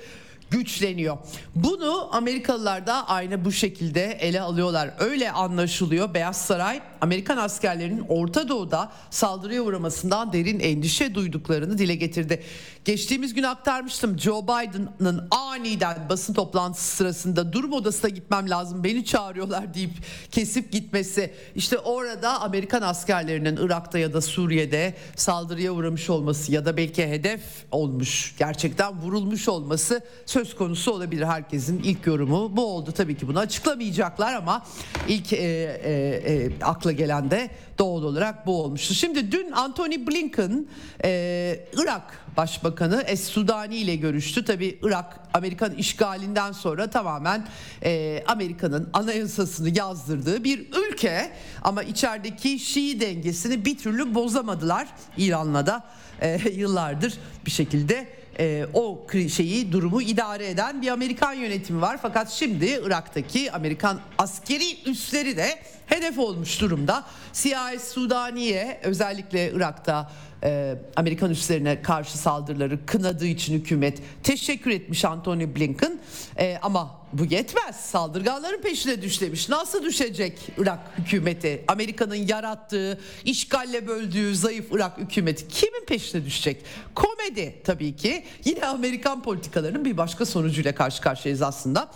S1: güçleniyor. Bunu Amerikalılar da aynı bu şekilde ele alıyorlar. Öyle anlaşılıyor. Beyaz Saray Amerikan askerlerinin Orta Doğu'da saldırıya uğramasından derin endişe duyduklarını dile getirdi. Geçtiğimiz gün aktarmıştım Joe Biden'ın aniden basın toplantısı sırasında durum odasına gitmem lazım beni çağırıyorlar deyip kesip gitmesi. İşte orada Amerikan askerlerinin Irak'ta ya da Suriye'de saldırıya uğramış olması ya da belki hedef olmuş gerçekten vurulmuş olması söz konusu olabilir herkesin ilk yorumu bu oldu tabii ki bunu açıklamayacaklar ama ilk e, e, e, akla gelen de doğal olarak bu olmuştu. Şimdi dün Anthony Blinken e, Irak Başbakanı Es Sudani ile görüştü. Tabii Irak Amerikan işgalinden sonra tamamen e, Amerika'nın anayasasını yazdırdığı bir ülke ama içerideki Şii dengesini bir türlü bozamadılar İran'la da e, yıllardır bir şekilde e, o şeyi durumu idare eden bir Amerikan yönetimi var. Fakat şimdi Irak'taki Amerikan askeri üsleri de hedef olmuş durumda. CIA Sudaniye özellikle Irak'ta e, Amerikan üslerine karşı saldırıları kınadığı için hükümet teşekkür etmiş Anthony Blinken. E, ama bu yetmez. Saldırganların peşine düş demiş. Nasıl düşecek Irak hükümeti? Amerika'nın yarattığı işgalle böldüğü zayıf Irak hükümeti kimin peşine düşecek? Komedi tabii ki. Yine Amerikan politikalarının bir başka sonucuyla karşı karşıyayız aslında.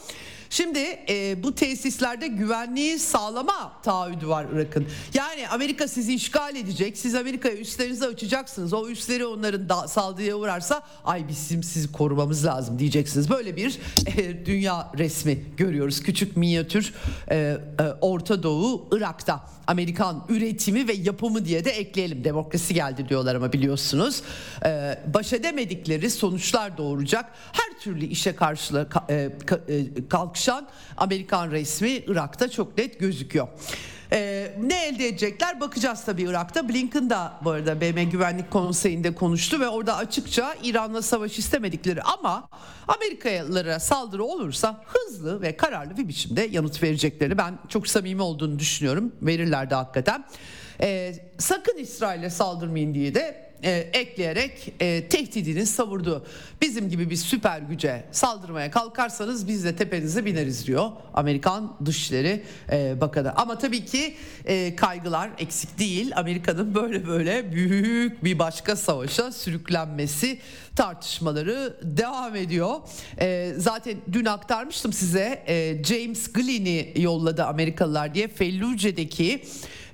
S1: Şimdi e, bu tesislerde güvenliği sağlama taahhüdü var Irak'ın. Yani Amerika sizi işgal edecek. Siz Amerika'ya üstlerinizi açacaksınız. O üstleri onların da, saldırıya uğrarsa ay bizim sizi korumamız lazım diyeceksiniz. Böyle bir e, dünya resmi görüyoruz. Küçük minyatür e, e, Orta Doğu Irak'ta. Amerikan üretimi ve yapımı diye de ekleyelim. Demokrasi geldi diyorlar ama biliyorsunuz. E, baş edemedikleri sonuçlar doğuracak. Her türlü işe karşı e, e, kalkışan Amerikan resmi Irak'ta çok net gözüküyor. Ee, ne elde edecekler bakacağız tabii Irak'ta. Blinken da bu arada BM Güvenlik Konseyi'nde konuştu ve orada açıkça İran'la savaş istemedikleri ama Amerikalılara saldırı olursa hızlı ve kararlı bir biçimde yanıt vereceklerini ben çok samimi olduğunu düşünüyorum. Verirler de hakikaten. Ee, sakın İsrail'e saldırmayın diye de e, ekleyerek e, tehdidini savurdu. Bizim gibi bir süper güce saldırmaya kalkarsanız biz de tepenize bineriz diyor Amerikan Dışişleri e, Bakanı. Ama tabii ki e, kaygılar eksik değil. Amerika'nın böyle böyle büyük bir başka savaşa sürüklenmesi tartışmaları devam ediyor. E, zaten dün aktarmıştım size e, James Glenn'i yolladı Amerikalılar diye Felluce'deki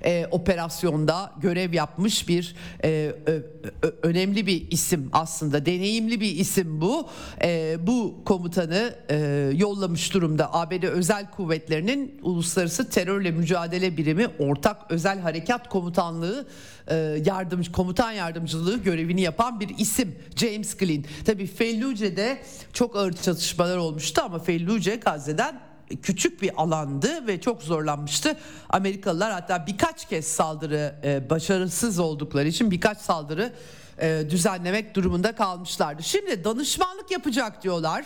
S1: e, operasyonda görev yapmış bir e, ö, ö, önemli bir isim aslında deneyimli bir isim bu e, bu komutanı e, yollamış durumda ABD özel kuvvetlerinin uluslararası terörle mücadele birimi ortak özel harekat komutanlığı e, yardımcı komutan yardımcılığı görevini yapan bir isim James Glynn. Tabii Felluce'de çok ağır çatışmalar olmuştu ama Felluce Gazze'den küçük bir alandı ve çok zorlanmıştı. Amerikalılar hatta birkaç kez saldırı e, başarısız oldukları için birkaç saldırı e, düzenlemek durumunda kalmışlardı. Şimdi danışmanlık yapacak diyorlar.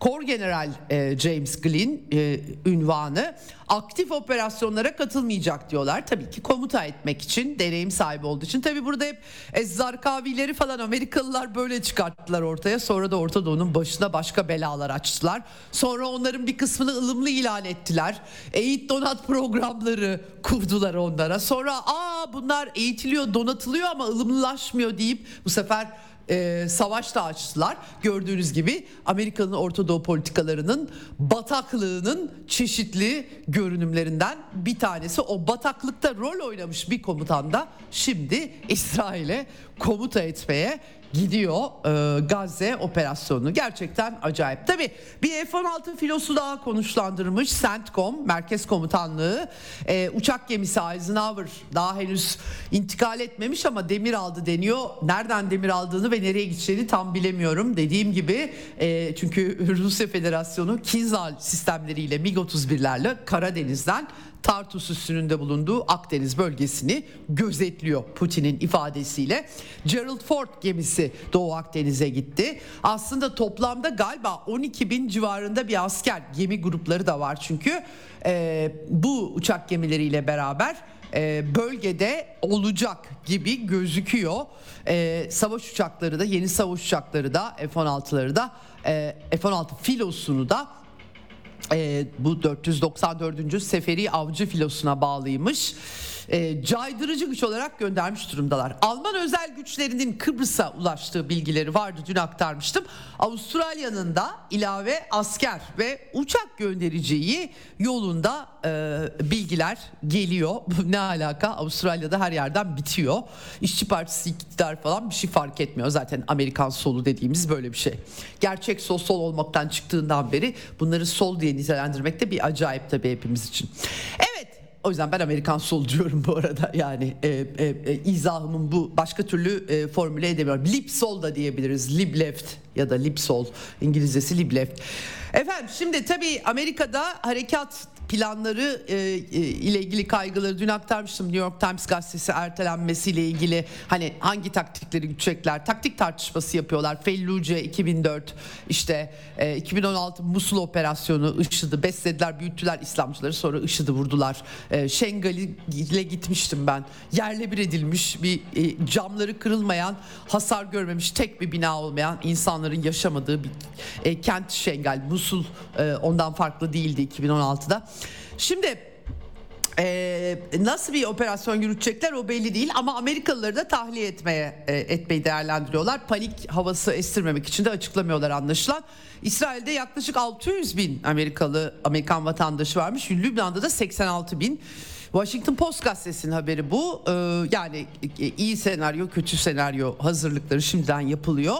S1: Kor General e, James Glynn e, ünvanı aktif operasyonlara katılmayacak diyorlar. Tabii ki komuta etmek için deneyim sahibi olduğu için. Tabii burada hep Ezzarkavileri falan Amerikalılar böyle çıkarttılar ortaya. Sonra da Orta Doğu'nun başına başka belalar açtılar. Sonra onların bir kısmını ılımlı ilan ettiler. Eğit donat programları kurdular onlara. Sonra aa bunlar eğitiliyor donatılıyor ama ılımlılaşmıyor deyip bu sefer e, savaş da açtılar. Gördüğünüz gibi Amerika'nın Orta Doğu politikalarının bataklığının çeşitli görünümlerinden bir tanesi. O bataklıkta rol oynamış bir komutan da şimdi İsrail'e komuta etmeye gidiyor e, Gazze operasyonu. Gerçekten acayip. Tabi bir F-16 filosu daha konuşlandırmış. CENTCOM Merkez Komutanlığı e, uçak gemisi Eisenhower daha henüz intikal etmemiş ama demir aldı deniyor. Nereden demir aldığını ve nereye gideceğini tam bilemiyorum. Dediğim gibi e, çünkü Rusya Federasyonu Kinzhal sistemleriyle MiG-31'lerle Karadeniz'den Tartus üssünün bulunduğu Akdeniz bölgesini gözetliyor Putin'in ifadesiyle. Gerald Ford gemisi Doğu Akdeniz'e gitti. Aslında toplamda galiba 12 bin civarında bir asker gemi grupları da var çünkü e, bu uçak gemileriyle beraber e, bölgede olacak gibi gözüküyor. E, savaş uçakları da yeni savaş uçakları da F-16'ları da e, F-16 filosunu da e, bu 494. Seferi Avcı filosuna bağlıymış e, caydırıcı güç olarak göndermiş durumdalar. Alman özel güçlerinin Kıbrıs'a ulaştığı bilgileri vardı dün aktarmıştım. Avustralya'nın da ilave asker ve uçak göndereceği yolunda e, bilgiler geliyor. ne alaka? Avustralya'da her yerden bitiyor. İşçi Partisi iktidar falan bir şey fark etmiyor. Zaten Amerikan solu dediğimiz böyle bir şey. Gerçek sol sol olmaktan çıktığından beri bunları sol diye nitelendirmek de bir acayip tabii hepimiz için. Evet o yüzden ben Amerikan sol diyorum bu arada yani e, e, e, izahımın bu başka türlü e, formüle edemiyorum. Lip sol da diyebiliriz. Lib left ya da lip sol İngilizcesi lib left. Efendim şimdi tabii Amerika'da harekat planları e, e, ile ilgili kaygıları dün aktarmıştım. New York Times gazetesi ertelenmesiyle ilgili hani hangi taktikleri gütecekler? Taktik tartışması yapıyorlar. Felluce 2004 işte e, 2016 Musul operasyonu IŞİD'i beslediler büyüttüler İslamcıları. Sonra IŞİD'i vurdular. E, Şengali ile gitmiştim ben. Yerle bir edilmiş bir e, camları kırılmayan hasar görmemiş tek bir bina olmayan insanların yaşamadığı bir e, kent Şengal. Musul e, ondan farklı değildi 2016'da Şimdi ee, nasıl bir operasyon yürütecekler o belli değil ama Amerikalıları da tahliye etmeye e, etmeyi değerlendiriyorlar. Panik havası estirmemek için de açıklamıyorlar anlaşılan. İsrail'de yaklaşık 600 bin Amerikalı Amerikan vatandaşı varmış. Lübnan'da da 86 bin. Washington Post gazetesinin haberi bu. Ee, yani e, iyi senaryo kötü senaryo hazırlıkları şimdiden yapılıyor.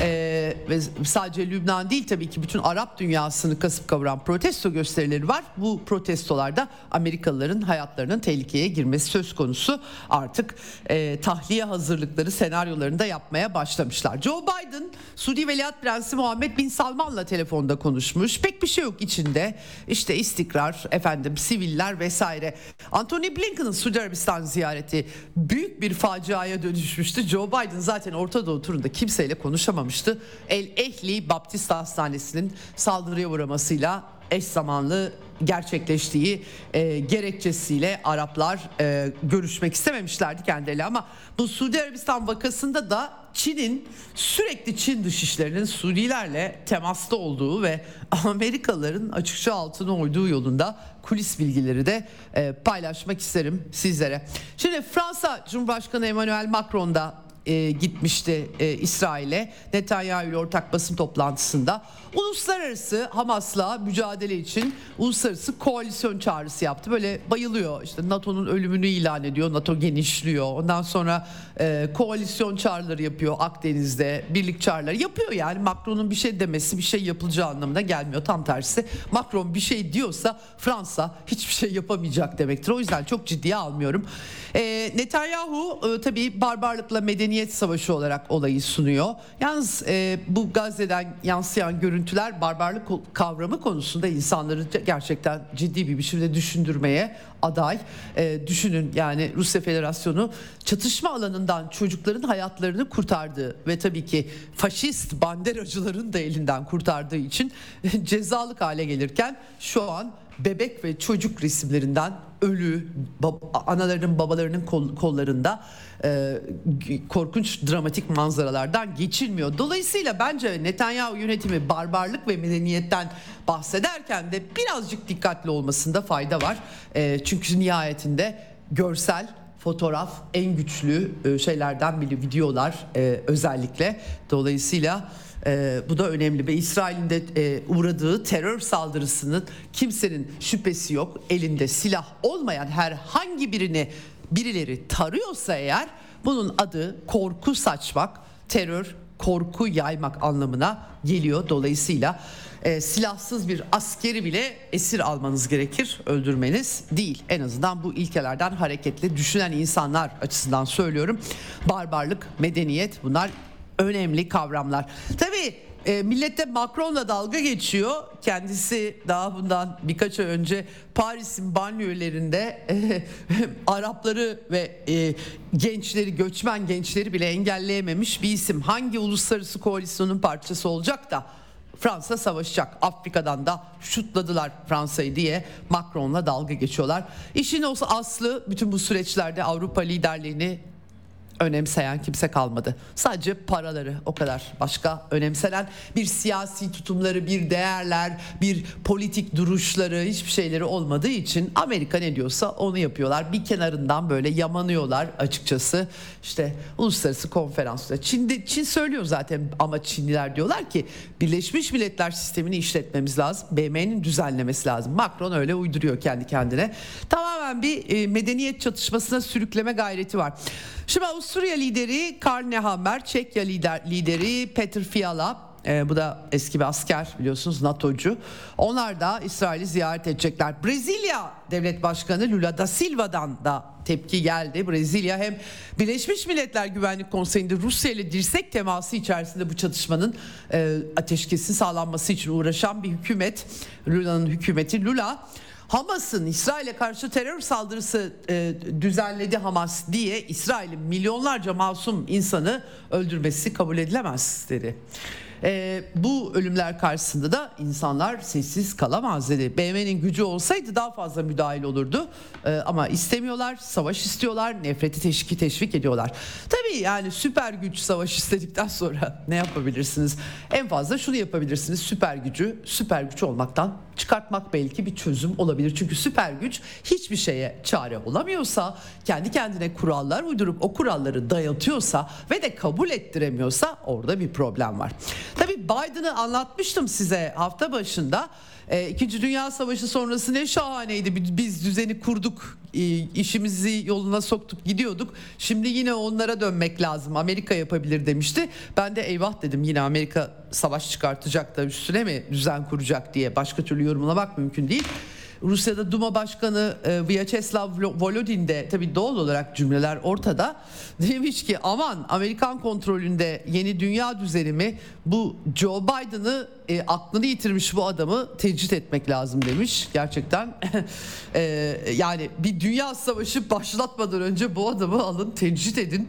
S1: Ee, ve sadece Lübnan değil tabii ki bütün Arap dünyasını kasıp kavuran protesto gösterileri var. Bu protestolarda Amerikalıların hayatlarının tehlikeye girmesi söz konusu. Artık e, tahliye hazırlıkları senaryolarını da yapmaya başlamışlar. Joe Biden Suudi Veliaht Prensi Muhammed Bin Salman'la telefonda konuşmuş. Pek bir şey yok içinde. İşte istikrar, efendim siviller vesaire. Anthony Blinken'ın Suudi Arabistan ziyareti büyük bir faciaya dönüşmüştü. Joe Biden zaten Orta Doğu turunda kimseyle konuşamamıştı. El Ehli Baptist Hastanesi'nin saldırıya uğramasıyla eş zamanlı gerçekleştiği e, gerekçesiyle Araplar e, görüşmek istememişlerdi kendileriyle ama bu Suudi Arabistan vakasında da Çin'in sürekli Çin dışişlerinin Suudilerle temasta olduğu ve Amerikalıların açıkça altına oyduğu yolunda kulis bilgileri de e, paylaşmak isterim sizlere. Şimdi Fransa Cumhurbaşkanı Emmanuel Macron da e, gitmişti e, İsrail'e. Netanyahu ile ortak basın toplantısında uluslararası Hamas'la mücadele için uluslararası koalisyon çağrısı yaptı. Böyle bayılıyor işte NATO'nun ölümünü ilan ediyor NATO genişliyor ondan sonra e, koalisyon çağrıları yapıyor Akdeniz'de birlik çağrıları yapıyor yani Macron'un bir şey demesi bir şey yapılacağı anlamına gelmiyor tam tersi Macron bir şey diyorsa Fransa hiçbir şey yapamayacak demektir o yüzden çok ciddiye almıyorum. E, Netanyahu e, tabii barbarlıkla medeniyet savaşı olarak olayı sunuyor. Yalnız e, bu Gazze'den yansıyan görüntüler barbarlık kavramı konusunda insanları gerçekten ciddi bir biçimde düşündürmeye aday. E, düşünün yani Rusya Federasyonu çatışma alanından çocukların hayatlarını kurtardığı ve tabii ki faşist banderacıların da elinden kurtardığı için cezalık hale gelirken şu an bebek ve çocuk resimlerinden ölü bab, analarının babalarının kol, kollarında e, korkunç dramatik manzaralardan geçilmiyor. Dolayısıyla bence Netanyahu yönetimi barbarlık ve medeniyetten bahsederken de birazcık dikkatli olmasında fayda var. E, çünkü nihayetinde görsel fotoğraf en güçlü e, şeylerden biri videolar e, özellikle dolayısıyla e, bu da önemli ve İsrail'in de e, uğradığı terör saldırısının kimsenin şüphesi yok. Elinde silah olmayan herhangi birini birileri tarıyorsa eğer bunun adı korku saçmak, terör, korku yaymak anlamına geliyor. Dolayısıyla e, silahsız bir askeri bile esir almanız gerekir, öldürmeniz değil. En azından bu ilkelerden hareketle düşünen insanlar açısından söylüyorum. Barbarlık, medeniyet bunlar önemli kavramlar. Tabii e, millette Macron'la dalga geçiyor. Kendisi daha bundan birkaç ay önce Paris'in banliyölerinde e, Arapları ve e, gençleri, göçmen gençleri bile engelleyememiş bir isim. Hangi uluslararası koalisyonun parçası olacak da Fransa savaşacak. Afrika'dan da şutladılar Fransa'yı diye Macron'la dalga geçiyorlar. İşin olsa aslı bütün bu süreçlerde Avrupa liderliğini önemseyen kimse kalmadı. Sadece paraları o kadar. Başka önemsenen bir siyasi tutumları, bir değerler, bir politik duruşları hiçbir şeyleri olmadığı için Amerika ne diyorsa onu yapıyorlar. Bir kenarından böyle yamanıyorlar açıkçası. İşte uluslararası konferansda. Çin'de Çin söylüyor zaten ama Çinliler diyorlar ki Birleşmiş Milletler sistemini işletmemiz lazım. BM'nin düzenlemesi lazım. Macron öyle uyduruyor kendi kendine. Tamamen bir e, medeniyet çatışmasına sürükleme gayreti var. Şimdi Avusturya lideri Karl Nehammer, Çekya lider, lideri Peter Fiala e, bu da eski bir asker biliyorsunuz NATO'cu. Onlar da İsrail'i ziyaret edecekler. Brezilya Devlet Başkanı Lula da Silva'dan da tepki geldi. Brezilya hem Birleşmiş Milletler Güvenlik Konseyi'nde Rusya ile dirsek teması içerisinde bu çatışmanın e, ateşkesin sağlanması için uğraşan bir hükümet. Lula'nın hükümeti Lula Hamas'ın İsrail'e karşı terör saldırısı e, düzenledi Hamas diye İsrail'in milyonlarca masum insanı öldürmesi kabul edilemez dedi. E, bu ölümler karşısında da insanlar sessiz kalamaz dedi. BM'nin gücü olsaydı daha fazla müdahil olurdu. E, ama istemiyorlar, savaş istiyorlar, nefreti teşvik teşvik ediyorlar. Tabii yani süper güç savaş istedikten sonra ne yapabilirsiniz? En fazla şunu yapabilirsiniz. Süper gücü süper güç olmaktan çıkartmak belki bir çözüm olabilir. Çünkü süper güç hiçbir şeye çare olamıyorsa, kendi kendine kurallar uydurup o kuralları dayatıyorsa ve de kabul ettiremiyorsa orada bir problem var. Tabii Biden'ı anlatmıştım size hafta başında. E, İkinci Dünya Savaşı sonrası ne şahaneydi. Biz düzeni kurduk, e, işimizi yoluna soktuk, gidiyorduk. Şimdi yine onlara dönmek lazım. Amerika yapabilir demişti. Ben de eyvah dedim yine Amerika savaş çıkartacak da üstüne mi düzen kuracak diye. Başka türlü yorumlamak mümkün değil. Rusya'da Duma Başkanı e, Vyacheslav Volodin de tabii doğal olarak cümleler ortada. Demiş ki aman Amerikan kontrolünde yeni dünya düzeni mi bu Joe Biden'ı e, aklını yitirmiş bu adamı tecrit etmek lazım demiş. Gerçekten e, yani bir dünya savaşı başlatmadan önce bu adamı alın tecrit edin.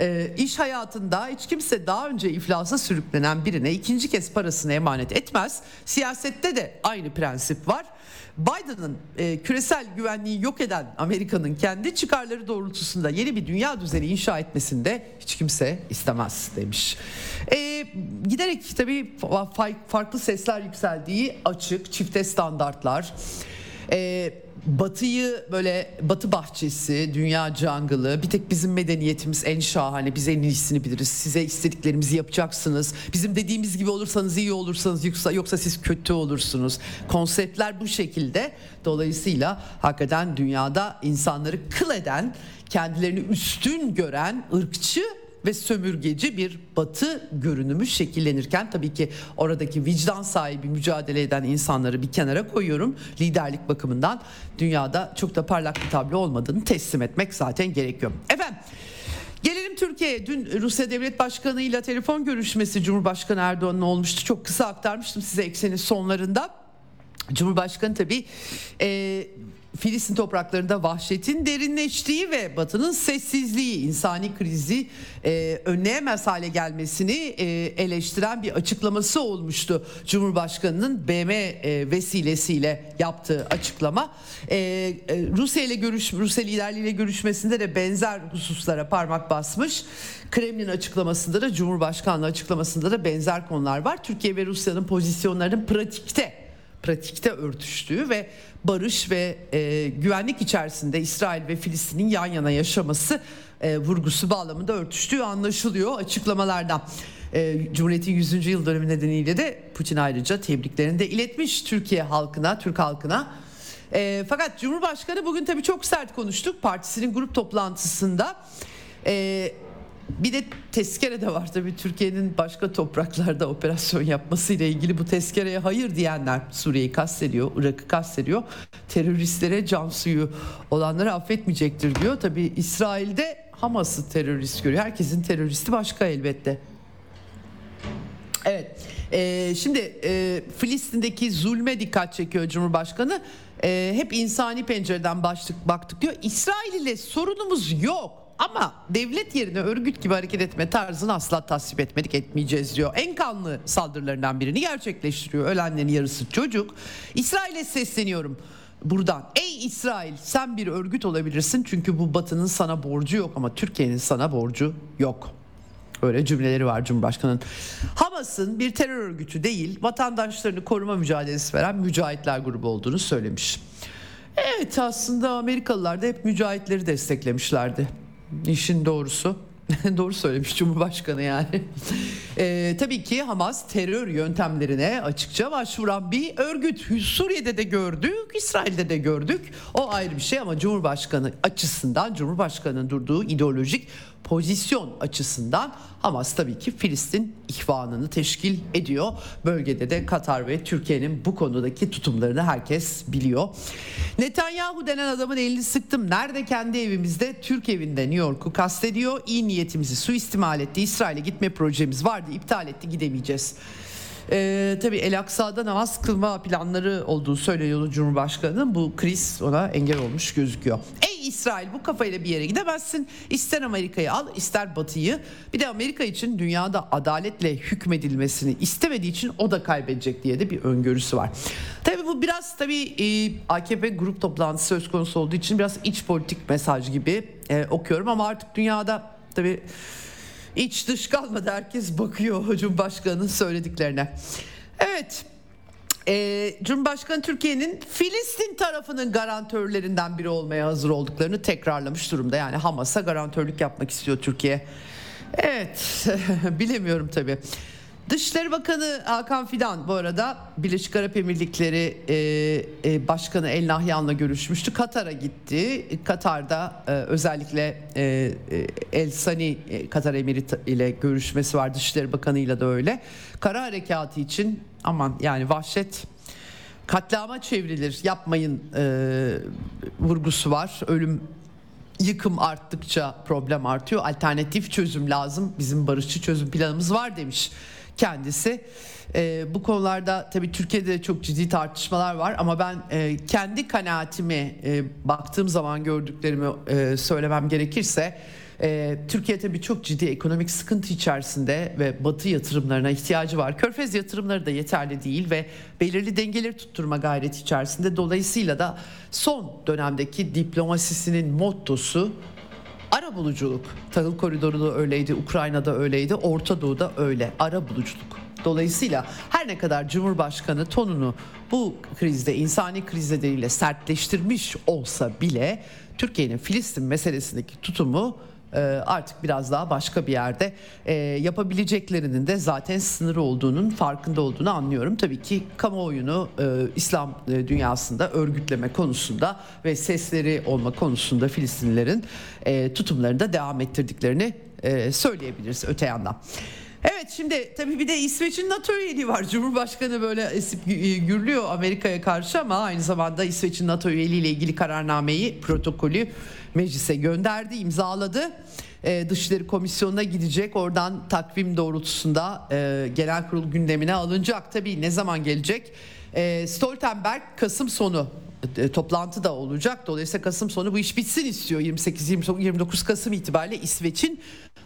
S1: e, iş hayatında hiç kimse daha önce iflasa sürüklenen birine ikinci kez parasını emanet etmez. Siyasette de aynı prensip var. Biden'ın e, küresel güvenliği yok eden Amerika'nın kendi çıkarları doğrultusunda yeni bir dünya düzeni inşa etmesini de hiç kimse istemez demiş. E, giderek tabii farklı sesler yükseldiği açık çifte standartlar. E, Batı'yı böyle Batı bahçesi, dünya jungle'ı bir tek bizim medeniyetimiz en şahane biz en iyisini biliriz. Size istediklerimizi yapacaksınız. Bizim dediğimiz gibi olursanız iyi olursanız yoksa, yoksa siz kötü olursunuz. Konseptler bu şekilde. Dolayısıyla hakikaten dünyada insanları kıl eden, kendilerini üstün gören ırkçı ve sömürgeci bir batı görünümü şekillenirken tabii ki oradaki vicdan sahibi mücadele eden insanları bir kenara koyuyorum. Liderlik bakımından dünyada çok da parlak bir tablo olmadığını teslim etmek zaten gerekiyor. Efendim Gelelim Türkiye'ye. Dün Rusya Devlet Başkanı ile telefon görüşmesi Cumhurbaşkanı Erdoğan'ın olmuştu. Çok kısa aktarmıştım size eksenin sonlarında. Cumhurbaşkanı tabii e, Filistin topraklarında vahşetin derinleştiği ve Batı'nın sessizliği, insani krizi e, önleyemez hale gelmesini e, eleştiren bir açıklaması olmuştu. Cumhurbaşkanı'nın BM e, vesilesiyle yaptığı açıklama. E, e, Rusya ile görüş, Rusya liderliğiyle görüşmesinde de benzer hususlara parmak basmış. Kremlin açıklamasında da Cumhurbaşkanlığı açıklamasında da benzer konular var. Türkiye ve Rusya'nın pozisyonlarının pratikte pratikte örtüştüğü ve barış ve e, güvenlik içerisinde İsrail ve Filistin'in yan yana yaşaması e, vurgusu bağlamında örtüştüğü anlaşılıyor açıklamalardan. E, Cumhuriyet'in 100. yıl dönümü nedeniyle de Putin ayrıca tebriklerini de iletmiş Türkiye halkına, Türk halkına. E, fakat Cumhurbaşkanı bugün tabii çok sert konuştuk. Partisinin grup toplantısında e, bir de tezkere de var tabii Türkiye'nin başka topraklarda operasyon yapması ile ilgili bu tezkereye hayır diyenler Suriye'yi kastediyor, Irak'ı kastediyor. Teröristlere can suyu olanları affetmeyecektir diyor. Tabii İsrail'de Hamas'ı terörist görüyor. Herkesin teröristi başka elbette. Evet. E, şimdi e, Filistin'deki zulme dikkat çekiyor Cumhurbaşkanı. E, hep insani pencereden başlık baktık diyor. İsrail ile sorunumuz yok. Ama devlet yerine örgüt gibi hareket etme tarzını asla tasvip etmedik etmeyeceğiz diyor. En kanlı saldırılarından birini gerçekleştiriyor. Ölenlerin yarısı çocuk. İsrail'e sesleniyorum buradan. Ey İsrail sen bir örgüt olabilirsin çünkü bu batının sana borcu yok ama Türkiye'nin sana borcu yok. Öyle cümleleri var Cumhurbaşkanı'nın. Hamas'ın bir terör örgütü değil, vatandaşlarını koruma mücadelesi veren mücahitler grubu olduğunu söylemiş. Evet aslında Amerikalılar da hep mücahitleri desteklemişlerdi. İşin doğrusu. Doğru söylemiş Cumhurbaşkanı yani. Ee, tabii ki Hamas terör yöntemlerine açıkça başvuran bir örgüt. Suriye'de de gördük, İsrail'de de gördük. O ayrı bir şey ama Cumhurbaşkanı açısından Cumhurbaşkanı'nın durduğu ideolojik pozisyon açısından Hamas tabii ki Filistin ihvanını teşkil ediyor. Bölgede de Katar ve Türkiye'nin bu konudaki tutumlarını herkes biliyor. Netanyahu denen adamın elini sıktım. Nerede kendi evimizde? Türk evinde New York'u kastediyor. İyi niyetimizi suistimal etti. İsrail'e gitme projemiz vardı. iptal etti gidemeyeceğiz. Ee, tabii El Aksa'da namaz kılma planları olduğu söyleniyor Cumhurbaşkanı'nın. Bu kriz ona engel olmuş gözüküyor. İsrail bu kafayla bir yere gidemezsin. İster Amerika'yı al ister Batı'yı. Bir de Amerika için dünyada adaletle hükmedilmesini istemediği için o da kaybedecek diye de bir öngörüsü var. Tabii bu biraz tabii e, AKP grup toplantısı söz konusu olduğu için biraz iç politik mesaj gibi e, okuyorum ama artık dünyada tabii İç dış kalmadı herkes bakıyor Cumhurbaşkanı'nın söylediklerine. Evet e, Cumhurbaşkanı Türkiye'nin Filistin tarafının garantörlerinden biri olmaya hazır olduklarını tekrarlamış durumda. Yani Hamas'a garantörlük yapmak istiyor Türkiye. Evet bilemiyorum tabii. Dışişleri Bakanı Hakan Fidan bu arada Birleşik Arap Emirlikleri e, e, Başkanı El Nahyan'la görüşmüştü. Katar'a gitti. Katar'da e, özellikle e, e El Sani e, Katar Emiri ile görüşmesi var. Dışişleri Bakanı ile de öyle. Kara harekatı için aman yani vahşet katliama çevrilir yapmayın e, vurgusu var. Ölüm yıkım arttıkça problem artıyor. Alternatif çözüm lazım. Bizim barışçı çözüm planımız var demiş kendisi. E, bu konularda tabii Türkiye'de de çok ciddi tartışmalar var ama ben e, kendi kanaatimi e, baktığım zaman gördüklerimi e, söylemem gerekirse E, Türkiye tabii çok ciddi ekonomik sıkıntı içerisinde ve batı yatırımlarına ihtiyacı var. Körfez yatırımları da yeterli değil ve belirli dengeleri tutturma gayreti içerisinde. Dolayısıyla da son dönemdeki diplomasisinin mottosu ara buluculuk. Tahıl koridoru da öyleydi, Ukrayna'da öyleydi, Orta Doğu'da öyle. Ara buluculuk. Dolayısıyla her ne kadar Cumhurbaşkanı tonunu bu krizde insani kriz nedeniyle sertleştirmiş olsa bile Türkiye'nin Filistin meselesindeki tutumu artık biraz daha başka bir yerde e, yapabileceklerinin de zaten sınırı olduğunun farkında olduğunu anlıyorum. Tabii ki kamuoyunu e, İslam dünyasında örgütleme konusunda ve sesleri olma konusunda Filistinlilerin tutumlarında devam ettirdiklerini söyleyebiliriz öte yandan. Evet şimdi tabii bir de İsveç'in NATO üyeliği var. Cumhurbaşkanı böyle esip gürlüyor Amerika'ya karşı ama aynı zamanda İsveç'in NATO üyeliği ile ilgili kararnameyi, protokolü meclise gönderdi, imzaladı. Ee, Dışişleri Komisyonu'na gidecek. Oradan takvim doğrultusunda e, genel kurul gündemine alınacak. Tabii ne zaman gelecek? E, Stoltenberg Kasım sonu e, toplantı da olacak. Dolayısıyla Kasım sonu bu iş bitsin istiyor. 28-29 Kasım itibariyle İsveç'in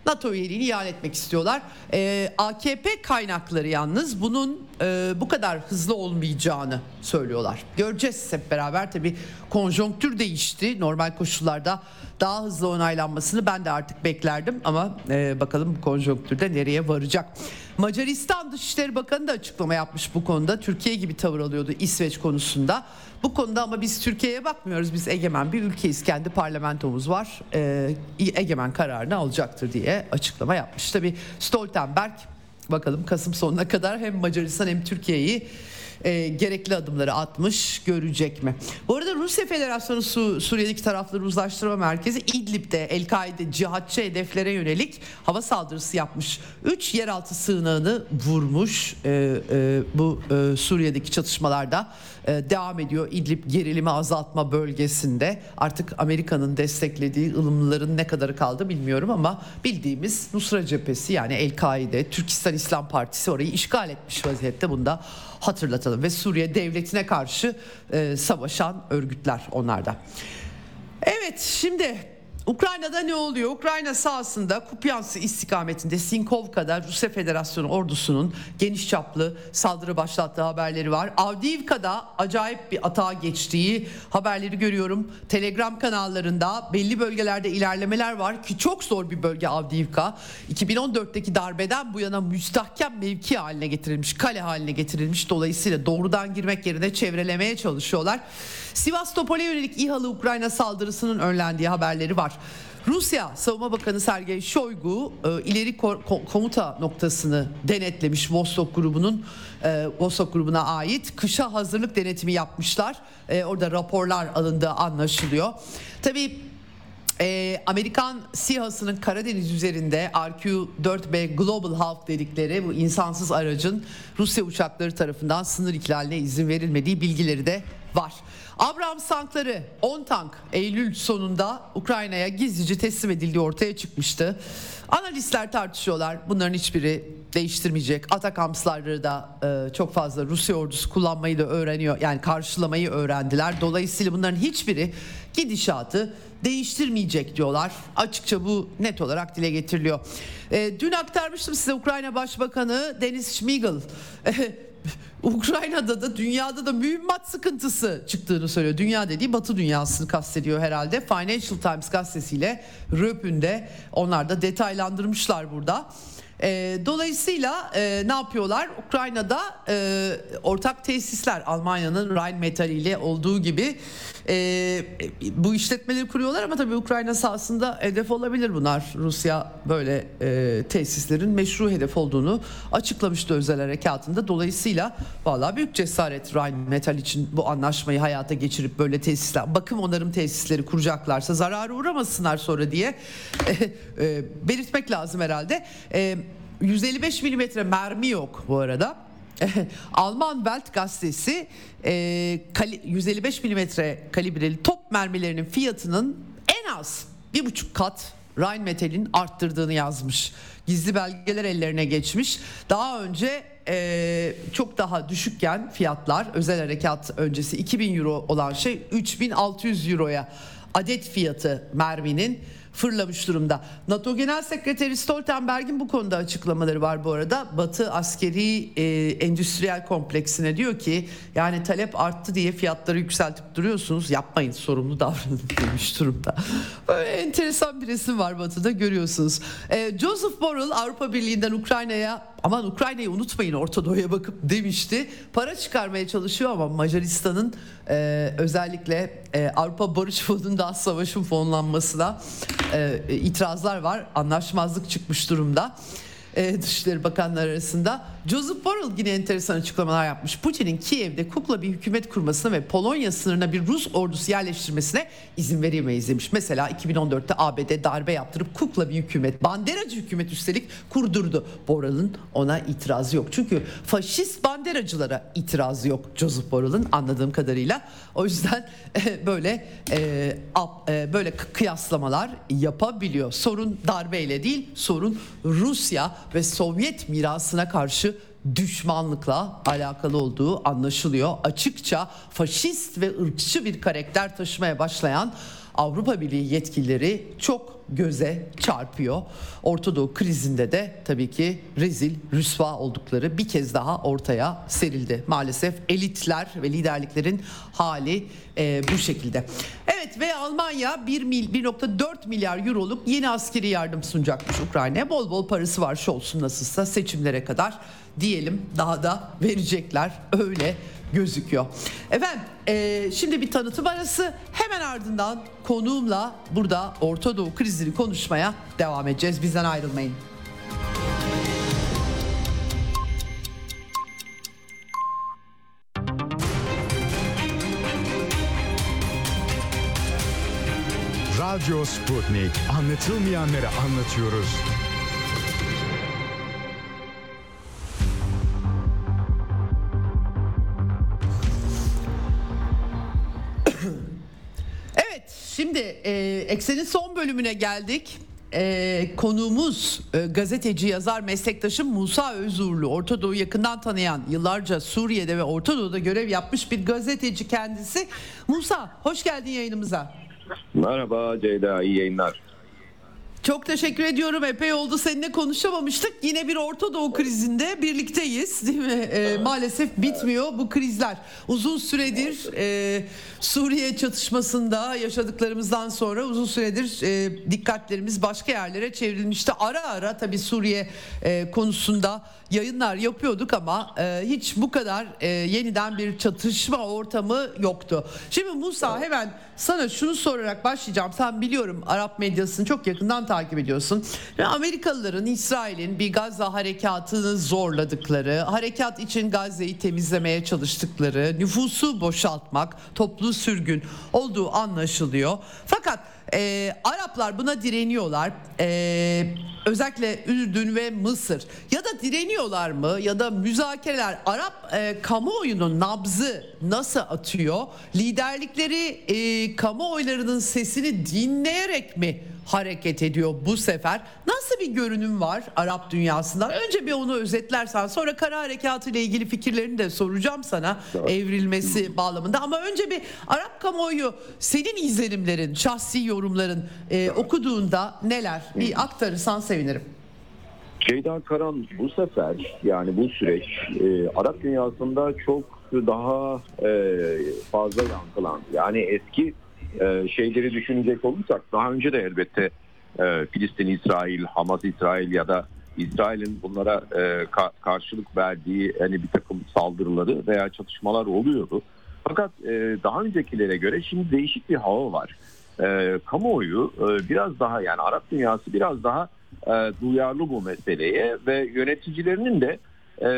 S1: NATO üyeliğini ilan etmek istiyorlar. Ee, AKP kaynakları yalnız bunun e, bu kadar hızlı olmayacağını söylüyorlar. Göreceğiz hep beraber tabii konjonktür değişti. Normal koşullarda daha hızlı onaylanmasını ben de artık beklerdim ama e, bakalım bu konjonktürde nereye varacak. Macaristan Dışişleri Bakanı da açıklama yapmış bu konuda. Türkiye gibi tavır alıyordu İsveç konusunda. Bu konuda ama biz Türkiye'ye bakmıyoruz. Biz egemen bir ülkeyiz. Kendi parlamentomuz var. Ee, egemen kararını alacaktır diye açıklama yapmış. Tabi Stoltenberg bakalım Kasım sonuna kadar hem Macaristan hem Türkiye'yi e, gerekli adımları atmış görecek mi? Bu arada Rusya Federasyonu Su, Suriye'deki tarafları uzlaştırma merkezi İdlib'de El-Kaide cihatçı hedeflere yönelik hava saldırısı yapmış. 3 yeraltı sığınağını vurmuş e, e, bu e, Suriye'deki çatışmalarda e, devam ediyor. İdlib gerilimi azaltma bölgesinde artık Amerika'nın desteklediği ılımlıların ne kadarı kaldı bilmiyorum ama bildiğimiz Nusra cephesi yani El-Kaide, Türkistan İslam Partisi orayı işgal etmiş vaziyette bunda hatırlatalım ve Suriye devletine karşı e, savaşan örgütler onlarda. Evet şimdi Ukrayna'da ne oluyor? Ukrayna sahasında Kupyansı istikametinde Sinkovka'da Rusya Federasyonu ordusunun geniş çaplı saldırı başlattığı haberleri var. Avdiivka'da acayip bir atağa geçtiği haberleri görüyorum. Telegram kanallarında belli bölgelerde ilerlemeler var ki çok zor bir bölge Avdiivka. 2014'teki darbeden bu yana müstahkem mevki haline getirilmiş, kale haline getirilmiş. Dolayısıyla doğrudan girmek yerine çevrelemeye çalışıyorlar. Sivastopol'e yönelik İHA'lı Ukrayna saldırısının önlendiği haberleri var. Rusya Savunma Bakanı Sergey Shoigu e, ileri komuta noktasını denetlemiş Vostok grubunun e, Vostok grubuna ait kışa hazırlık denetimi yapmışlar. E, orada raporlar alındığı anlaşılıyor. Tabii Amerikan SİHA'sının Karadeniz üzerinde RQ-4B Global Hawk dedikleri bu insansız aracın Rusya uçakları tarafından sınır ihlaline izin verilmediği bilgileri de var. Abrams tankları 10 tank Eylül sonunda Ukrayna'ya gizlice teslim edildiği ortaya çıkmıştı. Analistler tartışıyorlar. Bunların hiçbiri değiştirmeyecek. Atakamsları da e, çok fazla Rusya ordusu kullanmayı da öğreniyor. Yani karşılamayı öğrendiler. Dolayısıyla bunların hiçbiri gidişatı değiştirmeyecek diyorlar. Açıkça bu net olarak dile getiriliyor. E, dün aktarmıştım size Ukrayna Başbakanı Denis Schmigel Ukrayna'da da dünyada da mühimmat sıkıntısı çıktığını söylüyor. Dünya dediği Batı dünyasını kastediyor herhalde. Financial Times gazetesiyle Röpün'de onlar da detaylandırmışlar burada. E, dolayısıyla e, ne yapıyorlar? Ukrayna'da e, ortak tesisler Almanya'nın Rheinmetall ile olduğu gibi e, bu işletmeleri kuruyorlar ama tabii Ukrayna sahasında hedef olabilir bunlar. Rusya böyle e, tesislerin meşru hedef olduğunu açıklamıştı özel harekatında. Dolayısıyla valla büyük cesaret Rheinmetall için bu anlaşmayı hayata geçirip böyle tesisler, bakım onarım tesisleri kuracaklarsa zararı uğramasınlar sonra diye e, e, belirtmek lazım herhalde. E, 155 milimetre mermi yok bu arada. Alman Welt gazetesi e, 155 milimetre kalibreli top mermilerinin fiyatının en az bir buçuk kat Rheinmetall'in arttırdığını yazmış. Gizli belgeler ellerine geçmiş. Daha önce e, çok daha düşükken fiyatlar özel harekat öncesi 2000 euro olan şey 3600 euroya adet fiyatı merminin fırlamış durumda. NATO Genel Sekreteri Stoltenberg'in bu konuda açıklamaları var bu arada. Batı askeri e, endüstriyel kompleksine diyor ki yani talep arttı diye fiyatları yükseltip duruyorsunuz. Yapmayın sorumlu davranın demiş durumda. Böyle enteresan bir resim var Batı'da görüyorsunuz. E, Joseph Borrell Avrupa Birliği'nden Ukrayna'ya aman Ukrayna'yı unutmayın Orta Doğu'ya bakıp demişti. Para çıkarmaya çalışıyor ama Macaristan'ın e, özellikle e, Avrupa Barış Fonu'nda savaşın fonlanmasına e, itirazlar var. Anlaşmazlık çıkmış durumda e, Dışişleri Bakanları arasında. Joseph Borrell yine enteresan açıklamalar yapmış. Putin'in Kiev'de kukla bir hükümet kurmasına ve Polonya sınırına bir Rus ordusu yerleştirmesine izin veremeyiz demiş. Mesela 2014'te ABD darbe yaptırıp kukla bir hükümet, banderacı hükümet üstelik kurdurdu. Borrell'ın ona itirazı yok. Çünkü faşist banderacılara itirazı yok Joseph Borrell'ın anladığım kadarıyla. O yüzden e, böyle e, e, böyle kıyaslamalar yapabiliyor. Sorun darbeyle değil, sorun Rusya ve Sovyet mirasına karşı düşmanlıkla alakalı olduğu anlaşılıyor. Açıkça faşist ve ırkçı bir karakter taşımaya başlayan Avrupa Birliği yetkilileri çok göze çarpıyor. Orta Doğu krizinde de tabii ki rezil, rüsva oldukları bir kez daha ortaya serildi. Maalesef elitler ve liderliklerin hali e, bu şekilde. Evet ve Almanya 1 mil 1.4 milyar euroluk yeni askeri yardım sunacakmış Ukrayna'ya. Bol bol parası var Scholz'un nasılsa seçimlere kadar diyelim daha da verecekler öyle gözüküyor. Efendim e, şimdi bir tanıtım arası hemen ardından konuğumla burada Orta Doğu krizini konuşmaya devam edeceğiz. Bizden ayrılmayın.
S2: Radyo Sputnik. Anlatılmayanları anlatıyoruz.
S1: Şimdi e, Eksen'in son bölümüne geldik. E, konuğumuz e, gazeteci yazar meslektaşım Musa Özurlu Orta Doğu yakından tanıyan yıllarca Suriye'de ve Orta Doğu'da görev yapmış bir gazeteci kendisi. Musa hoş geldin yayınımıza.
S3: Merhaba Ceyda iyi yayınlar.
S1: Çok teşekkür ediyorum. Epey oldu seninle konuşamamıştık. Yine bir Orta Doğu krizinde birlikteyiz değil mi? E, maalesef bitmiyor bu krizler. Uzun süredir e, Suriye çatışmasında yaşadıklarımızdan sonra uzun süredir e, dikkatlerimiz başka yerlere çevrilmişti. Ara ara tabii Suriye e, konusunda yayınlar yapıyorduk ama e, hiç bu kadar e, yeniden bir çatışma ortamı yoktu. Şimdi Musa hemen sana şunu sorarak başlayacağım. Sen biliyorum Arap medyasını çok yakından takip ediyorsun. Ve Amerikalıların İsrail'in bir Gazze harekatını zorladıkları, harekat için Gazze'yi temizlemeye çalıştıkları, nüfusu boşaltmak, toplu sürgün olduğu anlaşılıyor. Fakat e, Araplar buna direniyorlar. E, özellikle Ürdün ve Mısır. Ya da direniyorlar mı ya da müzakereler Arap e, kamuoyunun nabzı nasıl atıyor? Liderlikleri e, kamuoylarının sesini dinleyerek mi hareket ediyor bu sefer. Nasıl bir görünüm var Arap dünyasından? Önce bir onu özetlersen sonra kara harekatı ile ilgili fikirlerini de soracağım sana evet. evrilmesi bağlamında. Ama önce bir Arap kamuoyu senin izlenimlerin, şahsi yorumların e, okuduğunda neler? Bir aktarırsan sevinirim.
S3: Ceyda Karan bu sefer yani bu süreç e, Arap dünyasında çok daha e, fazla yankılandı. Yani eski e, şeyleri düşünecek olursak daha önce de elbette e, Filistin, İsrail, Hamas, İsrail ya da İsrail'in bunlara e, ka- karşılık verdiği hani bir takım saldırıları veya çatışmalar oluyordu. Fakat e, daha öncekilere göre şimdi değişik bir hava var. E, kamuoyu e, biraz daha yani Arap dünyası biraz daha e, duyarlı bu meseleye ve yöneticilerinin de e,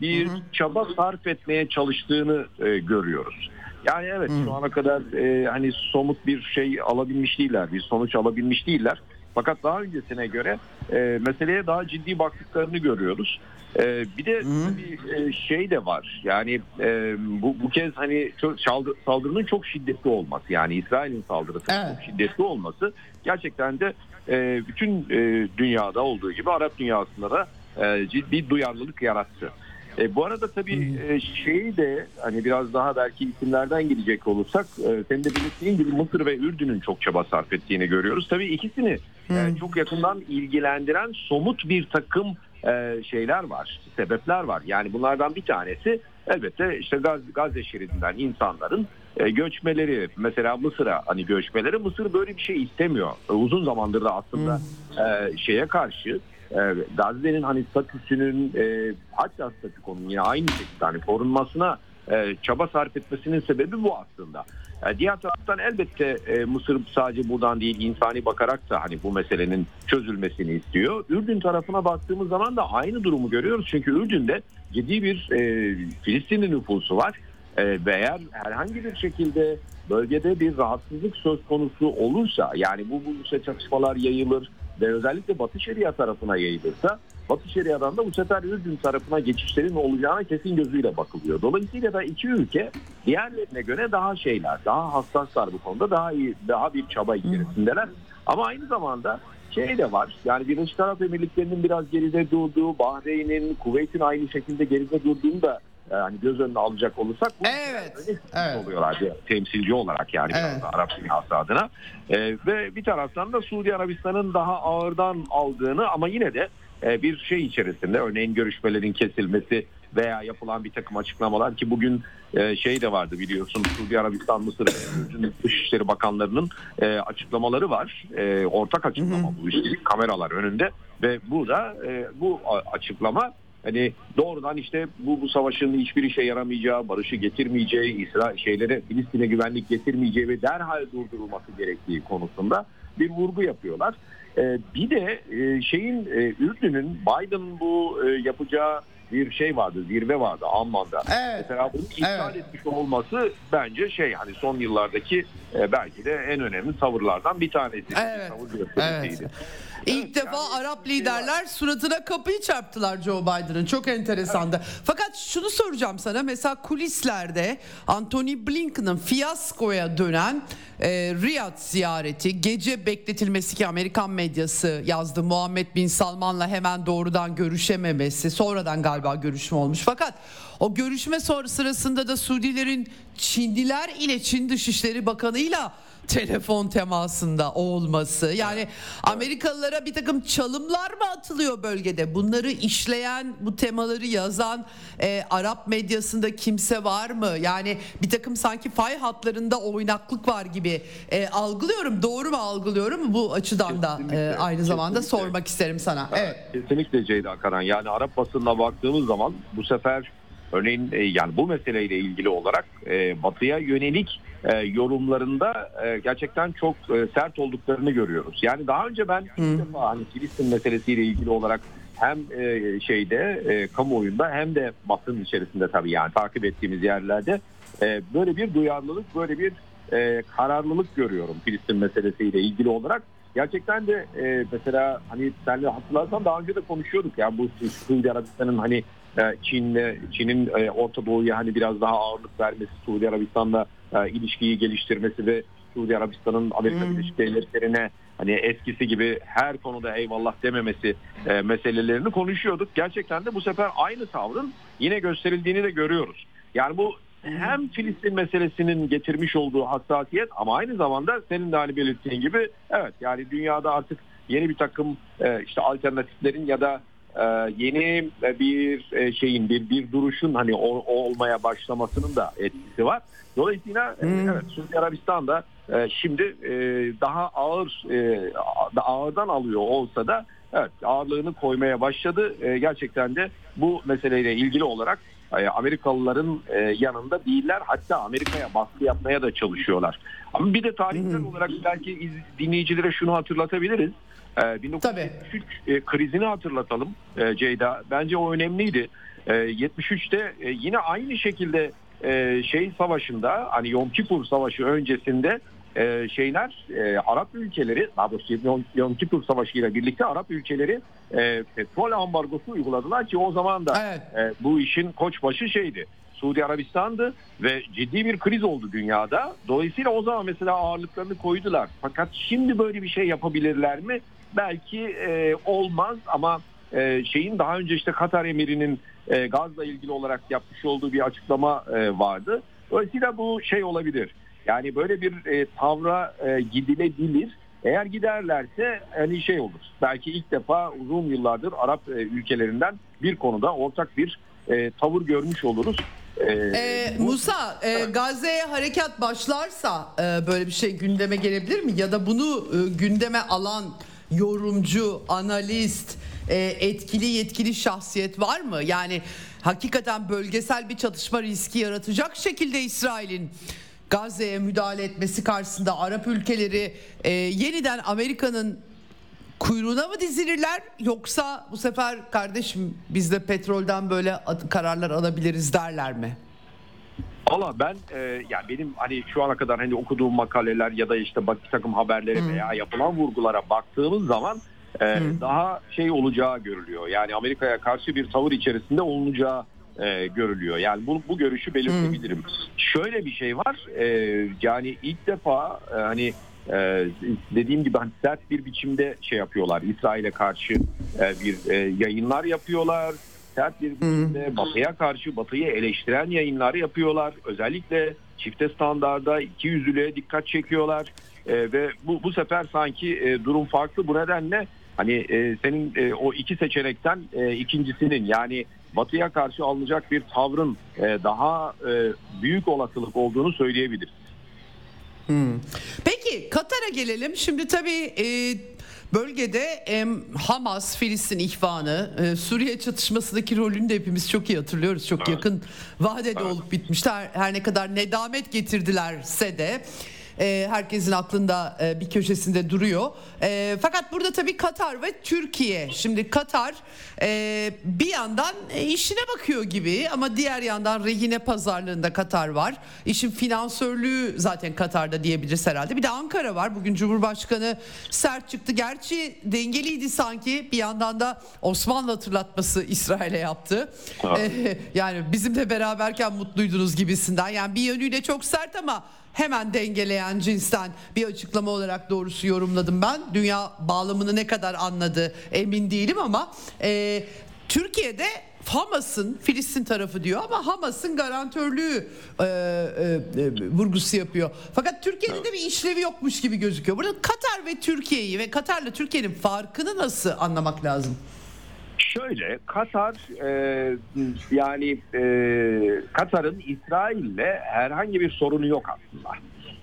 S3: bir hı hı. çaba sarf etmeye çalıştığını e, görüyoruz. Yani evet hmm. şu ana kadar e, hani somut bir şey alabilmiş değiller, bir sonuç alabilmiş değiller. Fakat daha öncesine göre e, meseleye daha ciddi baktıklarını görüyoruz. E, bir de hmm. bir e, şey de var. Yani e, bu bu kez hani çok, saldırının çok şiddetli olması, yani İsrail'in saldırısı evet. çok şiddetli olması gerçekten de e, bütün e, dünyada olduğu gibi Arap dünyasında da e, ciddi duyarlılık yarattı. E, bu arada tabii e, şeyi de hani biraz daha belki isimlerden gidecek olursak e, senin de belirttiğin gibi Mısır ve Ürdün'ün çok çaba sarf ettiğini görüyoruz. Tabii ikisini e, çok yakından ilgilendiren somut bir takım e, şeyler var, sebepler var. Yani bunlardan bir tanesi elbette işte Gaz, Gazze şeridinden insanların e, göçmeleri mesela Mısır'a hani göçmeleri Mısır böyle bir şey istemiyor. E, uzun zamandır da aslında e, şeye karşı e, Gazze'nin hani statüsünün e, hatta statükonun yine aynı şekilde hani korunmasına e, çaba sarf etmesinin sebebi bu aslında. E, diğer taraftan elbette e, Mısır sadece buradan değil insani bakarak da hani bu meselenin çözülmesini istiyor. Ürdün tarafına baktığımız zaman da aynı durumu görüyoruz. Çünkü Ürdün'de ciddi bir e, Filistinli nüfusu var. E, ve eğer herhangi bir şekilde bölgede bir rahatsızlık söz konusu olursa yani bu, bu çatışmalar yayılır ve özellikle Batı Şeria tarafına yayılırsa Batı Şeria'dan da bu sefer Ürdün tarafına geçişlerin olacağına kesin gözüyle bakılıyor. Dolayısıyla da iki ülke diğerlerine göre daha şeyler, daha hassaslar bu konuda daha iyi, daha bir çaba içerisindeler. Ama aynı zamanda şey de var. Yani Birleşik Arap Emirlikleri'nin biraz geride durduğu, Bahreyn'in, Kuveyt'in aynı şekilde geride durduğunu da yani göz önüne alacak olursak bu
S1: Evet, evet.
S3: oluyorlar diye, temsilci olarak yani
S1: Evet.
S3: Arap dünyası adına. Ee, ve bir taraftan da Suudi Arabistan'ın daha ağırdan aldığını ama yine de e, bir şey içerisinde örneğin görüşmelerin kesilmesi veya yapılan bir takım açıklamalar ki bugün e, şey de vardı biliyorsun Suudi Arabistan, Mısır Dışişleri Bakanlarının e, açıklamaları var. E, ortak açıklama bu üstelik kameralar önünde ve burada e, bu açıklama hani doğrudan işte bu bu savaşın hiçbir işe yaramayacağı, barışı getirmeyeceği, İsrail şeylere Filistin'e güvenlik getirmeyeceği ve derhal durdurulması gerektiği konusunda bir vurgu yapıyorlar. Ee, bir de e, şeyin e, Ürdün'ün Biden'ın bu e, yapacağı bir şey vardı, zirve vardı Amman'da.
S1: Evet.
S3: Mesela bunu iptal
S1: Evet.
S3: etmiş olması bence şey hani son yıllardaki e, belki de en önemli tavırlardan bir tanesi.
S1: Evet.
S3: Tavır.
S1: Evet. İlk defa
S3: yani
S1: Arap
S3: şey
S1: liderler suratına kapıyı çarptılar Joe Biden'ın. Çok enteresandı. Fakat şunu soracağım sana. Mesela kulislerde Anthony Blinken'ın fiyaskoya dönen e, Riyad ziyareti, gece bekletilmesi ki Amerikan medyası yazdı. Muhammed Bin Salman'la hemen doğrudan görüşememesi. Sonradan galiba görüşme olmuş. Fakat o görüşme sonra sırasında da Suudilerin Çinliler ile Çin Dışişleri Bakanı'yla telefon temasında olması. Yani Amerikalılara bir takım çalımlar mı atılıyor bölgede? Bunları işleyen bu temaları yazan e, Arap medyasında kimse var mı? Yani bir takım sanki fay hatlarında oynaklık var gibi e, algılıyorum. Doğru mu algılıyorum? Bu açıdan da e, aynı zamanda
S3: kesinlikle.
S1: sormak isterim sana. Evet.
S3: Kesinlikle Ceyda Karan. Yani Arap basınına baktığımız zaman bu sefer örneğin e, yani bu meseleyle ilgili olarak e, Batı'ya yönelik e, yorumlarında e, gerçekten çok e, sert olduklarını görüyoruz. Yani daha önce ben ilk defa hani Filistin meselesiyle ilgili olarak hem e, şeyde e, kamuoyunda hem de basın içerisinde tabii yani takip ettiğimiz yerlerde e, böyle bir duyarlılık, böyle bir e, kararlılık görüyorum Filistin meselesiyle ilgili olarak. Gerçekten de e, mesela hani senle hatırlarsan daha önce de konuşuyorduk ya bu Suudi Arabistan'ın hani Çin'le Çin'in e, Orta Doğu'ya hani biraz daha ağırlık vermesi, Suudi Arabistan'la e, ilişkiyi geliştirmesi ve Suudi Arabistan'ın Amerika Birleşik Devletleri'ne hani eskisi gibi her konuda eyvallah dememesi e, meselelerini konuşuyorduk. Gerçekten de bu sefer aynı tavrın yine gösterildiğini de görüyoruz. Yani bu hem Filistin meselesinin getirmiş olduğu hassasiyet ama aynı zamanda senin de hani belirttiğin gibi evet yani dünyada artık yeni bir takım e, işte alternatiflerin ya da e, yeni bir e, şeyin bir bir duruşun hani o- olmaya başlamasının da etkisi var. Dolayısıyla e, evet Suudi Arabistan da e, şimdi e, daha ağır e, da- ağırdan alıyor olsa da evet ağırlığını koymaya başladı. E, gerçekten de bu meseleyle ilgili olarak e, Amerikalıların e, yanında değiller. Hatta Amerika'ya baskı yapmaya da çalışıyorlar. Ama bir de tarihsel olarak belki dinleyicilere şunu hatırlatabiliriz. E, 1973 e, krizini hatırlatalım e, Ceyda. Bence o önemliydi. E, 73'te e, yine aynı şekilde e, şey savaşında hani Yom Kippur Savaşı öncesinde e, şeyler e, Arap ülkeleri daha doğrusu Yom, Kippur Savaşı ile birlikte Arap ülkeleri e, petrol ambargosu uyguladılar ki o zaman da
S1: Evet.
S3: e, bu işin koçbaşı şeydi. Suudi Arabistan'dı ve ciddi bir kriz oldu dünyada. Dolayısıyla o zaman mesela ağırlıklarını koydular. Fakat şimdi böyle bir şey yapabilirler mi? Belki e, olmaz ama e, şeyin daha önce işte Katar emirinin e, gazla ilgili olarak yapmış olduğu bir açıklama e, vardı. Dolayısıyla bu şey olabilir. Yani böyle bir e, tavra e, gidilebilir. Eğer giderlerse hani şey olur. Belki ilk defa uzun yıllardır Arap e, ülkelerinden bir konuda ortak bir e, tavır görmüş oluruz.
S1: E, ee, Musa e, Gazze'ye harekat başlarsa e, böyle bir şey gündeme gelebilir mi? Ya da bunu e, gündeme alan yorumcu, analist, e, etkili yetkili şahsiyet var mı? Yani hakikaten bölgesel bir çatışma riski yaratacak şekilde İsrail'in Gazze'ye müdahale etmesi karşısında Arap ülkeleri e, yeniden Amerika'nın kuyruğuna mı dizilirler yoksa bu sefer kardeşim biz de petrolden böyle kararlar alabiliriz derler mi?
S3: Valla ben e, yani benim hani şu ana kadar hani okuduğum makaleler ya da işte bak bir takım haberlere hmm. veya yapılan vurgulara baktığımız zaman e, hmm. daha şey olacağı görülüyor. Yani Amerika'ya karşı bir tavır içerisinde olunacağı e, görülüyor. Yani bu, bu görüşü belirtebilirim. Hmm. Şöyle bir şey var. E, yani ilk defa e, hani e, dediğim gibi hani sert bir biçimde şey yapıyorlar. İsrail'e karşı e, bir e, yayınlar yapıyorlar. Sert bir biçimde hmm. Batı'ya karşı Batı'yı eleştiren yayınlar yapıyorlar. Özellikle çifte standarda iki yüzlülüğe dikkat çekiyorlar. E, ve bu, bu sefer sanki e, durum farklı. Bu nedenle hani e, senin e, o iki seçenekten e, ikincisinin yani Batı'ya karşı alınacak bir tavrın e, daha e, büyük olasılık olduğunu söyleyebiliriz.
S1: Hmm. Peki Katar'a gelelim. Şimdi tabii e, bölgede Hamas, Filistin ihvanı, e, Suriye çatışmasındaki rolünü de hepimiz çok iyi hatırlıyoruz. Çok evet. yakın vadede evet. olup bitmişti. Her, her ne kadar nedamet getirdilerse de e, herkesin aklında e, bir köşesinde duruyor. E, fakat burada tabii Katar ve Türkiye. Şimdi Katar e, bir yandan e, işine bakıyor gibi ama diğer yandan rehine pazarlığında Katar var. İşin finansörlüğü zaten Katar'da diyebiliriz herhalde. Bir de Ankara var. Bugün Cumhurbaşkanı sert çıktı. Gerçi dengeliydi sanki. Bir yandan da Osmanlı hatırlatması İsrail'e yaptı. E, yani bizimle beraberken mutluydunuz gibisinden. Yani bir yönüyle çok sert ama hemen dengeleyen cinsten bir açıklama olarak doğrusu yorumladım ben. Dünya bağlamını ne kadar anladı emin değilim ama e, Türkiye'de Hamas'ın Filistin tarafı diyor ama Hamas'ın garantörlüğü e, e, e, vurgusu yapıyor. Fakat Türkiye'de de bir işlevi yokmuş gibi gözüküyor. Burada Katar ve Türkiye'yi ve Katar'la Türkiye'nin farkını nasıl anlamak lazım?
S3: Şöyle Katar e, yani e, Katar'ın İsrail'le herhangi bir sorunu yok aslında.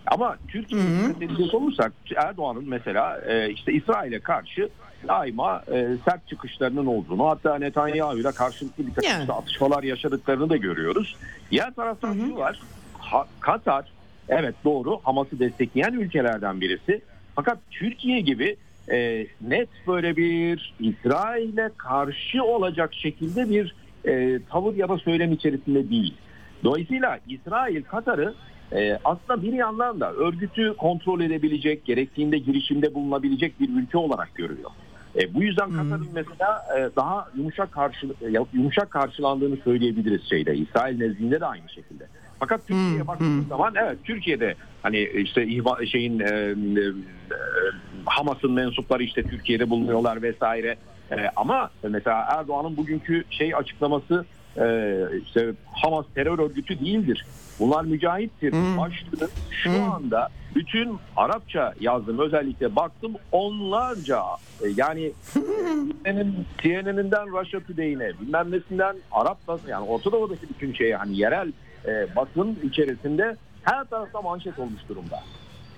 S3: Ama Türkiye'ye dikkat olursak Erdoğan'ın mesela e, işte İsrail'e karşı daima e, sert çıkışlarının olduğunu hatta Netanyahu ile karşılıklı bir takım yani. atışmalar yaşadıklarını da görüyoruz. Diğer taraftan şu var ha, Katar evet doğru Hamas'ı destekleyen ülkelerden birisi. Fakat Türkiye gibi e, net böyle bir İsrail'e karşı olacak şekilde bir e, tavır ya da söylem içerisinde değil. Dolayısıyla İsrail Katar'ı e, aslında bir yandan da örgütü kontrol edebilecek, gerektiğinde girişimde bulunabilecek bir ülke olarak görüyor. E, bu yüzden Katar'ın mesela e, daha yumuşak karşı yumuşak karşılandığını söyleyebiliriz şeyde. İsrail nezdinde de aynı şekilde. Fakat Türkiye'ye hmm, baktığımız hmm. zaman evet Türkiye'de hani işte şeyin e, e, Hamas'ın mensupları işte Türkiye'de bulunuyorlar vesaire. E, ama mesela Erdoğan'ın bugünkü şey açıklaması e, işte Hamas terör örgütü değildir. Bunlar mücahittir. Hmm. Başlığı şu hmm. anda bütün Arapça yazdım özellikle baktım onlarca e, yani CNN'in, CNN'inden Russia Today'ine bilmem nesinden Arap basın yani Orta Doğu'daki bütün şey hani yerel e, basın içerisinde her tarafta manşet olmuş durumda.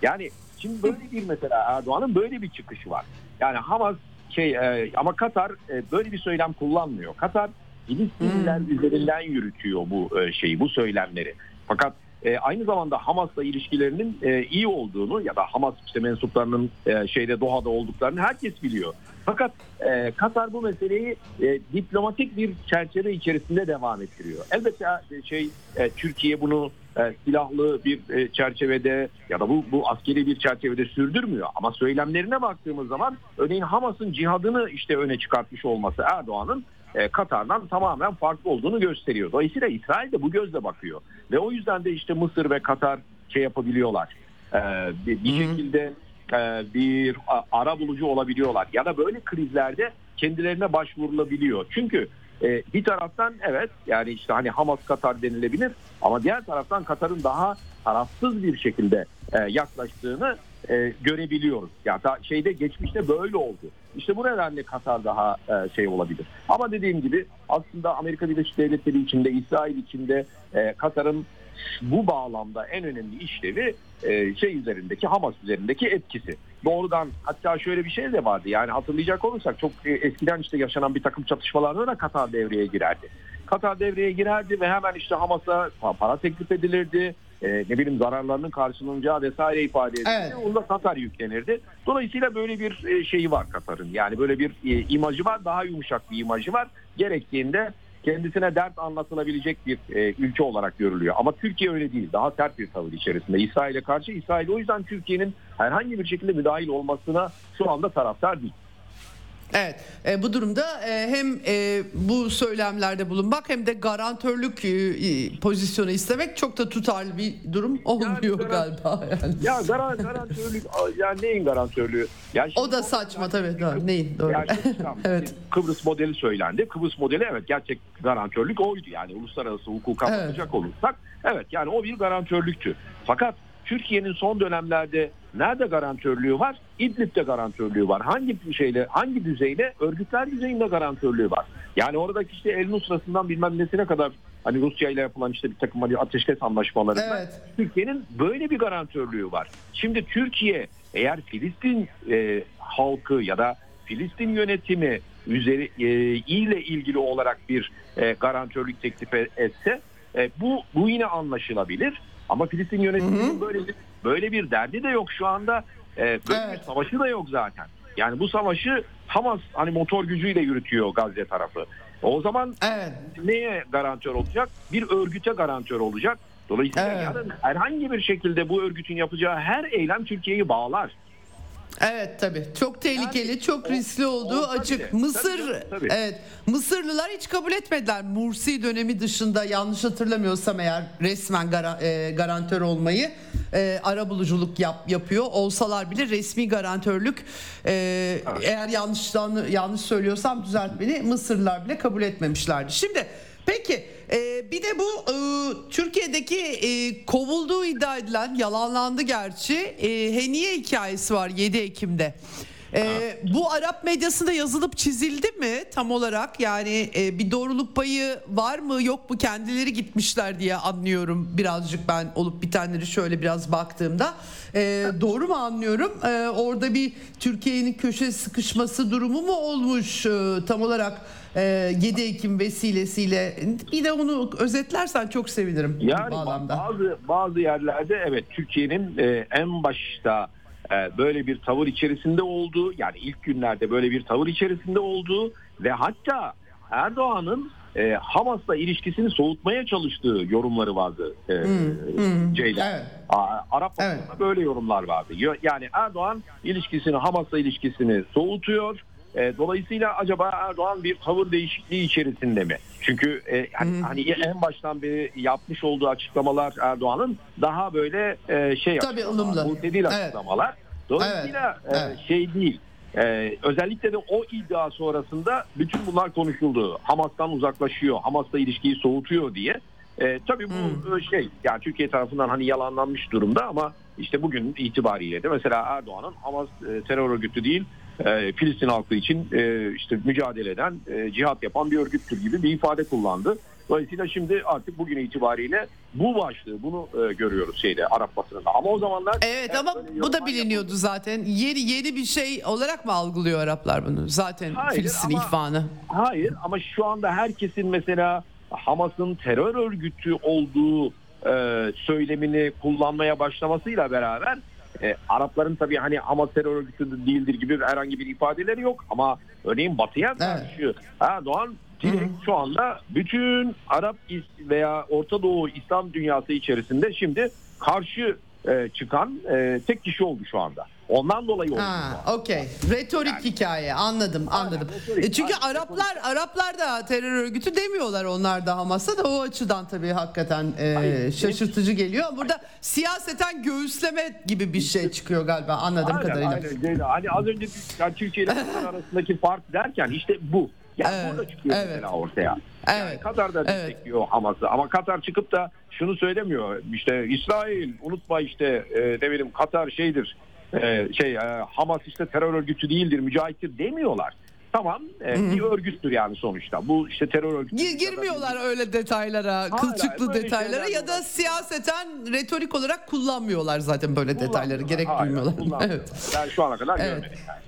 S3: Yani şimdi böyle bir mesela Erdoğan'ın böyle bir çıkışı var. Yani Hamas şey e, ama Katar e, böyle bir söylem kullanmıyor. Katar Filistinliler hmm. üzerinden yürütüyor bu e, şeyi, bu söylemleri. Fakat e, aynı zamanda Hamas'la ilişkilerinin e, iyi olduğunu ya da Hamas işte mensuplarının e, şeyde Doha'da olduklarını herkes biliyor. Fakat e, Katar bu meseleyi e, diplomatik bir çerçeve içerisinde devam ettiriyor. Elbette e, şey e, Türkiye bunu e, silahlı bir e, çerçevede ya da bu bu askeri bir çerçevede sürdürmüyor. Ama söylemlerine baktığımız zaman örneğin Hamas'ın cihadını işte öne çıkartmış olması Erdoğan'ın e, Katar'dan tamamen farklı olduğunu gösteriyor. Dolayısıyla İsrail de bu gözle bakıyor. Ve o yüzden de işte Mısır ve Katar şey yapabiliyorlar. E, bir, bir şekilde e, bir ara bulucu olabiliyorlar. Ya da böyle krizlerde kendilerine başvurulabiliyor. Çünkü e, bir taraftan evet yani işte hani Hamas Katar denilebilir ama diğer taraftan Katar'ın daha tarafsız bir şekilde e, yaklaştığını e, görebiliyoruz. Ya da şeyde geçmişte böyle oldu. İşte bu nedenle Katar daha e, şey olabilir. Ama dediğim gibi aslında Amerika Birleşik Devletleri içinde, İsrail içinde e, Katar'ın bu bağlamda en önemli işlevi e, şey üzerindeki Hamas üzerindeki etkisi. Doğrudan hatta şöyle bir şey de vardı yani hatırlayacak olursak çok e, eskiden işte yaşanan bir takım çatışmalarda da Katar devreye girerdi. Katar devreye girerdi ve hemen işte Hamas'a para teklif edilirdi. E, ne bileyim zararlarının karşılanacağı vesaire ifade edildi.
S1: Evet.
S3: Onda Katar yüklenirdi. Dolayısıyla böyle bir e, şeyi var Katar'ın. Yani böyle bir e, imajı var. Daha yumuşak bir imajı var. Gerektiğinde kendisine dert anlatılabilecek bir e, ülke olarak görülüyor. Ama Türkiye öyle değil. Daha sert bir tavır içerisinde. İsrail'e karşı İsrail o yüzden Türkiye'nin herhangi bir şekilde müdahil olmasına şu anda taraftar değil.
S1: Evet e, bu durumda e, hem e, bu söylemlerde bulunmak hem de garantörlük e, e, pozisyonu istemek çok da tutarlı bir durum olmuyor
S3: garan-
S1: galiba. Yani.
S3: Ya garan, garantörlük yani neyin garantörlüğü? Yani
S1: O da saçma tabii. Doğru. Neyin? Doğru.
S3: Yani tamam,
S1: evet.
S3: Kıbrıs modeli söylendi. Kıbrıs modeli evet gerçek garantörlük oydu. Yani uluslararası hukuka
S1: Evet.
S3: bakacak olursak evet yani o bir garantörlüktü. Fakat Türkiye'nin son dönemlerde nerede garantörlüğü var? İdlib'de garantörlüğü var. Hangi şeyle, hangi düzeyde? Örgütler düzeyinde garantörlüğü var. Yani oradaki işte El Nusra'sından bilmem nesine kadar hani Rusya ile yapılan işte bir takım hani ateşkes anlaşmalarında
S1: Evet.
S3: Türkiye'nin böyle bir garantörlüğü var. Şimdi Türkiye eğer Filistin e, halkı ya da Filistin yönetimi üzeri e, ile ilgili olarak bir e, garantörlük teklif e- etse e, bu bu yine anlaşılabilir. Ama Filistin yönetiminin böyle bir böyle bir derdi de yok şu anda. E, böyle
S1: Evet.
S3: bir savaşı da yok zaten. Yani bu savaşı Hamas hani motor gücüyle yürütüyor Gazze tarafı. O zaman
S1: Evet.
S3: neye garantör olacak? Bir örgüte garantör olacak. Dolayısıyla
S1: Evet.
S3: yarın herhangi bir şekilde bu örgütün yapacağı her eylem Türkiye'yi bağlar.
S1: Evet tabii. Çok tehlikeli,
S3: Yani
S1: çok riskli olduğu açık.
S3: bile.
S1: Mısır
S3: Tabii tabii.
S1: evet. Mısırlılar hiç kabul etmediler. Mursi dönemi dışında yanlış hatırlamıyorsam eğer resmen gara- e, garantör olmayı e, ara buluculuk yap, yapıyor olsalar bile resmi garantörlük e, eğer yanlıştan yanlış söylüyorsam düzelt beni Mısırlılar bile kabul etmemişlerdi. Şimdi peki e, bir de bu e, Türkiye'deki e, kovulduğu iddia edilen yalanlandı gerçi e, Heniye hikayesi var 7 Ekim'de. E, bu Arap medyasında yazılıp çizildi mi tam olarak? Yani e, bir doğruluk payı var mı yok mu? Kendileri gitmişler diye anlıyorum birazcık ben olup bitenleri şöyle biraz baktığımda. E, doğru mu anlıyorum? E, orada bir Türkiye'nin köşe sıkışması durumu mu olmuş e, tam olarak 7 Ekim vesilesiyle bir de onu özetlersen çok sevinirim
S3: Yani
S1: bağlamda.
S3: bazı bazı yerlerde evet Türkiye'nin e, en başta e, böyle bir tavır içerisinde olduğu yani ilk günlerde böyle bir tavır içerisinde olduğu ve hatta Erdoğan'ın e, Hamas'la ilişkisini soğutmaya çalıştığı yorumları vardı e,
S1: hmm.
S3: Ceylan.
S1: Evet.
S3: A- Arap
S1: Evet.
S3: böyle yorumlar vardı. Yani Erdoğan ilişkisini Hamas'la ilişkisini soğutuyor. E, dolayısıyla acaba Erdoğan bir tavır değişikliği içerisinde mi? Çünkü e, hani, hani en baştan beri yapmış olduğu açıklamalar Erdoğan'ın daha böyle e, şey
S1: Tabii, ılımlı.
S3: mutedil
S1: Evet.
S3: açıklamalar. Dolayısıyla
S1: Evet,
S3: e,
S1: evet.
S3: şey değil. E, özellikle de o iddia sonrasında bütün bunlar konuşuldu. Hamas'tan uzaklaşıyor, Hamas'la ilişkiyi soğutuyor diye. E, tabii bu e, şey yani Türkiye tarafından hani yalanlanmış durumda ama işte bugün itibariyle de mesela Erdoğan'ın Hamas e, terör örgütü değil e, Filistin halkı için e, işte mücadele eden, e, cihat yapan bir örgüttür gibi bir ifade kullandı. Dolayısıyla şimdi artık bugün itibariyle bu başlığı bunu e, görüyoruz şeyde Arap basınında. Ama o zamanlar
S1: Evet ama bu da biliniyordu zaten. Yeni yeni bir şey olarak mı algılıyor Araplar bunu? Zaten
S3: Hayır,
S1: Filistin
S3: ama-
S1: ihvanı.
S3: Hayır ama şu anda herkesin mesela Hamas'ın terör örgütü olduğu e, söylemini kullanmaya başlamasıyla beraber e, Arapların tabii hani Hamas terör örgütü değildir gibi herhangi bir ifadeleri yok. Ama örneğin Batı'ya karşı Erdoğan direkt şu anda bütün Arap veya Orta Doğu İslam dünyası içerisinde şimdi karşı e, çıkan e, tek kişi oldu şu anda. Ondan dolayı oldu.
S1: Ha, okey. Retorik
S3: Yani-
S1: hikaye. Anladım, anladım.
S3: retorik.
S1: E çünkü
S3: Aynen,
S1: Araplar Araplar da terör örgütü demiyorlar onlar da Hamas'a da o açıdan tabii hakikaten e, şaşırtıcı geliyor. Burada siyaseten göğüsleme gibi bir şey çıkıyor galiba anladığım
S3: Aynen,
S1: kadarıyla.
S3: aynen. Hani az önce yani Türkiye ile arasındaki fark derken işte bu. Yani
S1: Evet,
S3: burada çıkıyor
S1: evet.
S3: mesela ortaya. Yani
S1: Evet,
S3: Katar da
S1: evet.
S3: destekliyor Hamas'ı ama Katar çıkıp da şunu söylemiyor. İşte İsrail unutma işte e, ne bileyim Katar şeydir. e, şey e, Hamas işte terör örgütü değildir, mücahittir demiyorlar. Tamam e, bir örgüttür yani sonuçta. Bu işte terör örgütü.
S1: Gir, girmiyorlar öyle detaylara, kılçıklı
S3: böyle
S1: detaylara ya da siyaseten retorik olarak kullanmıyorlar zaten böyle detayları. Gerek
S3: Hayır,
S1: duymuyorlar. Evet.
S3: Ben şu ana kadar
S1: Evet.
S3: görmedim. yani.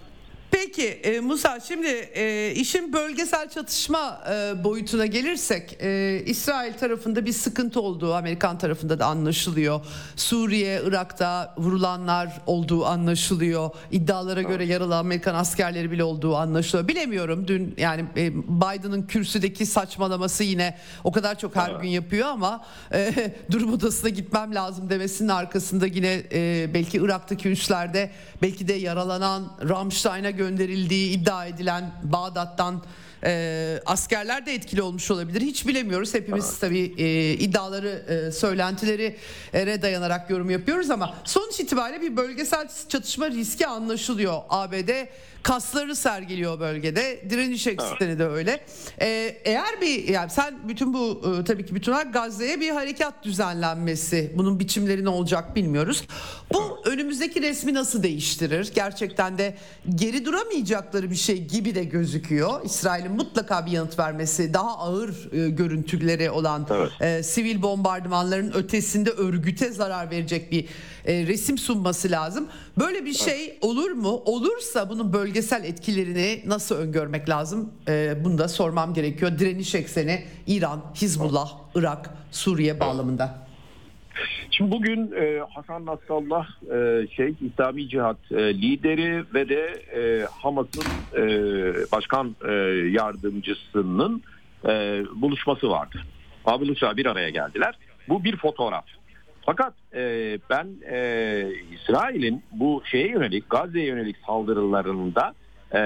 S1: Peki e, Musa şimdi e, işin bölgesel çatışma e, boyutuna gelirsek e, İsrail tarafında bir sıkıntı olduğu Amerikan tarafında da anlaşılıyor. Suriye, Irak'ta vurulanlar olduğu anlaşılıyor. İddialara göre yaralı Amerikan askerleri bile olduğu anlaşılıyor. Bilemiyorum dün yani e, Biden'ın kürsüdeki saçmalaması yine o kadar çok her gün yapıyor ama e, durum odasına gitmem lazım demesinin arkasında yine e, belki Irak'taki üslerde belki de yaralanan Ramstein'a gönderildiği iddia edilen Bağdat'tan e, askerler de etkili olmuş olabilir. Hiç bilemiyoruz. Hepimiz tabii e, iddiaları, e, söylentileri e, dayanarak yorum yapıyoruz ama sonuç itibariyle bir bölgesel çatışma riski anlaşılıyor. ABD kasları sergiliyor bölgede. Direniş eksikleri de öyle. E, eğer bir yani sen bütün bu e, tabii ki bütün olarak Gazze'ye bir harekat düzenlenmesi, bunun biçimleri ne olacak bilmiyoruz. Bu önümüzdeki resmi nasıl değiştirir? Gerçekten de geri duramayacakları bir şey gibi de gözüküyor. İsrail'in mutlaka bir yanıt vermesi, daha ağır e, görüntüleri olan
S3: Evet.
S1: e, sivil bombardımanların ötesinde örgüte zarar verecek bir e, resim sunması lazım. Böyle bir şey olur mu? Olursa bunun bölgesel etkilerini nasıl öngörmek lazım? E, bunu da sormam gerekiyor. Direniş ekseni İran, Hizbullah, Irak, Suriye bağlamında.
S3: Şimdi bugün e, Hasan Nasrallah e, şey İslami Cihat e, lideri ve de e, Hamas'ın e, başkan e, yardımcısının e, buluşması vardı. Uçağı bir araya geldiler. Bu bir fotoğraf. Fakat e, ben e, İsrail'in bu şeye yönelik Gazze'ye yönelik saldırılarında e,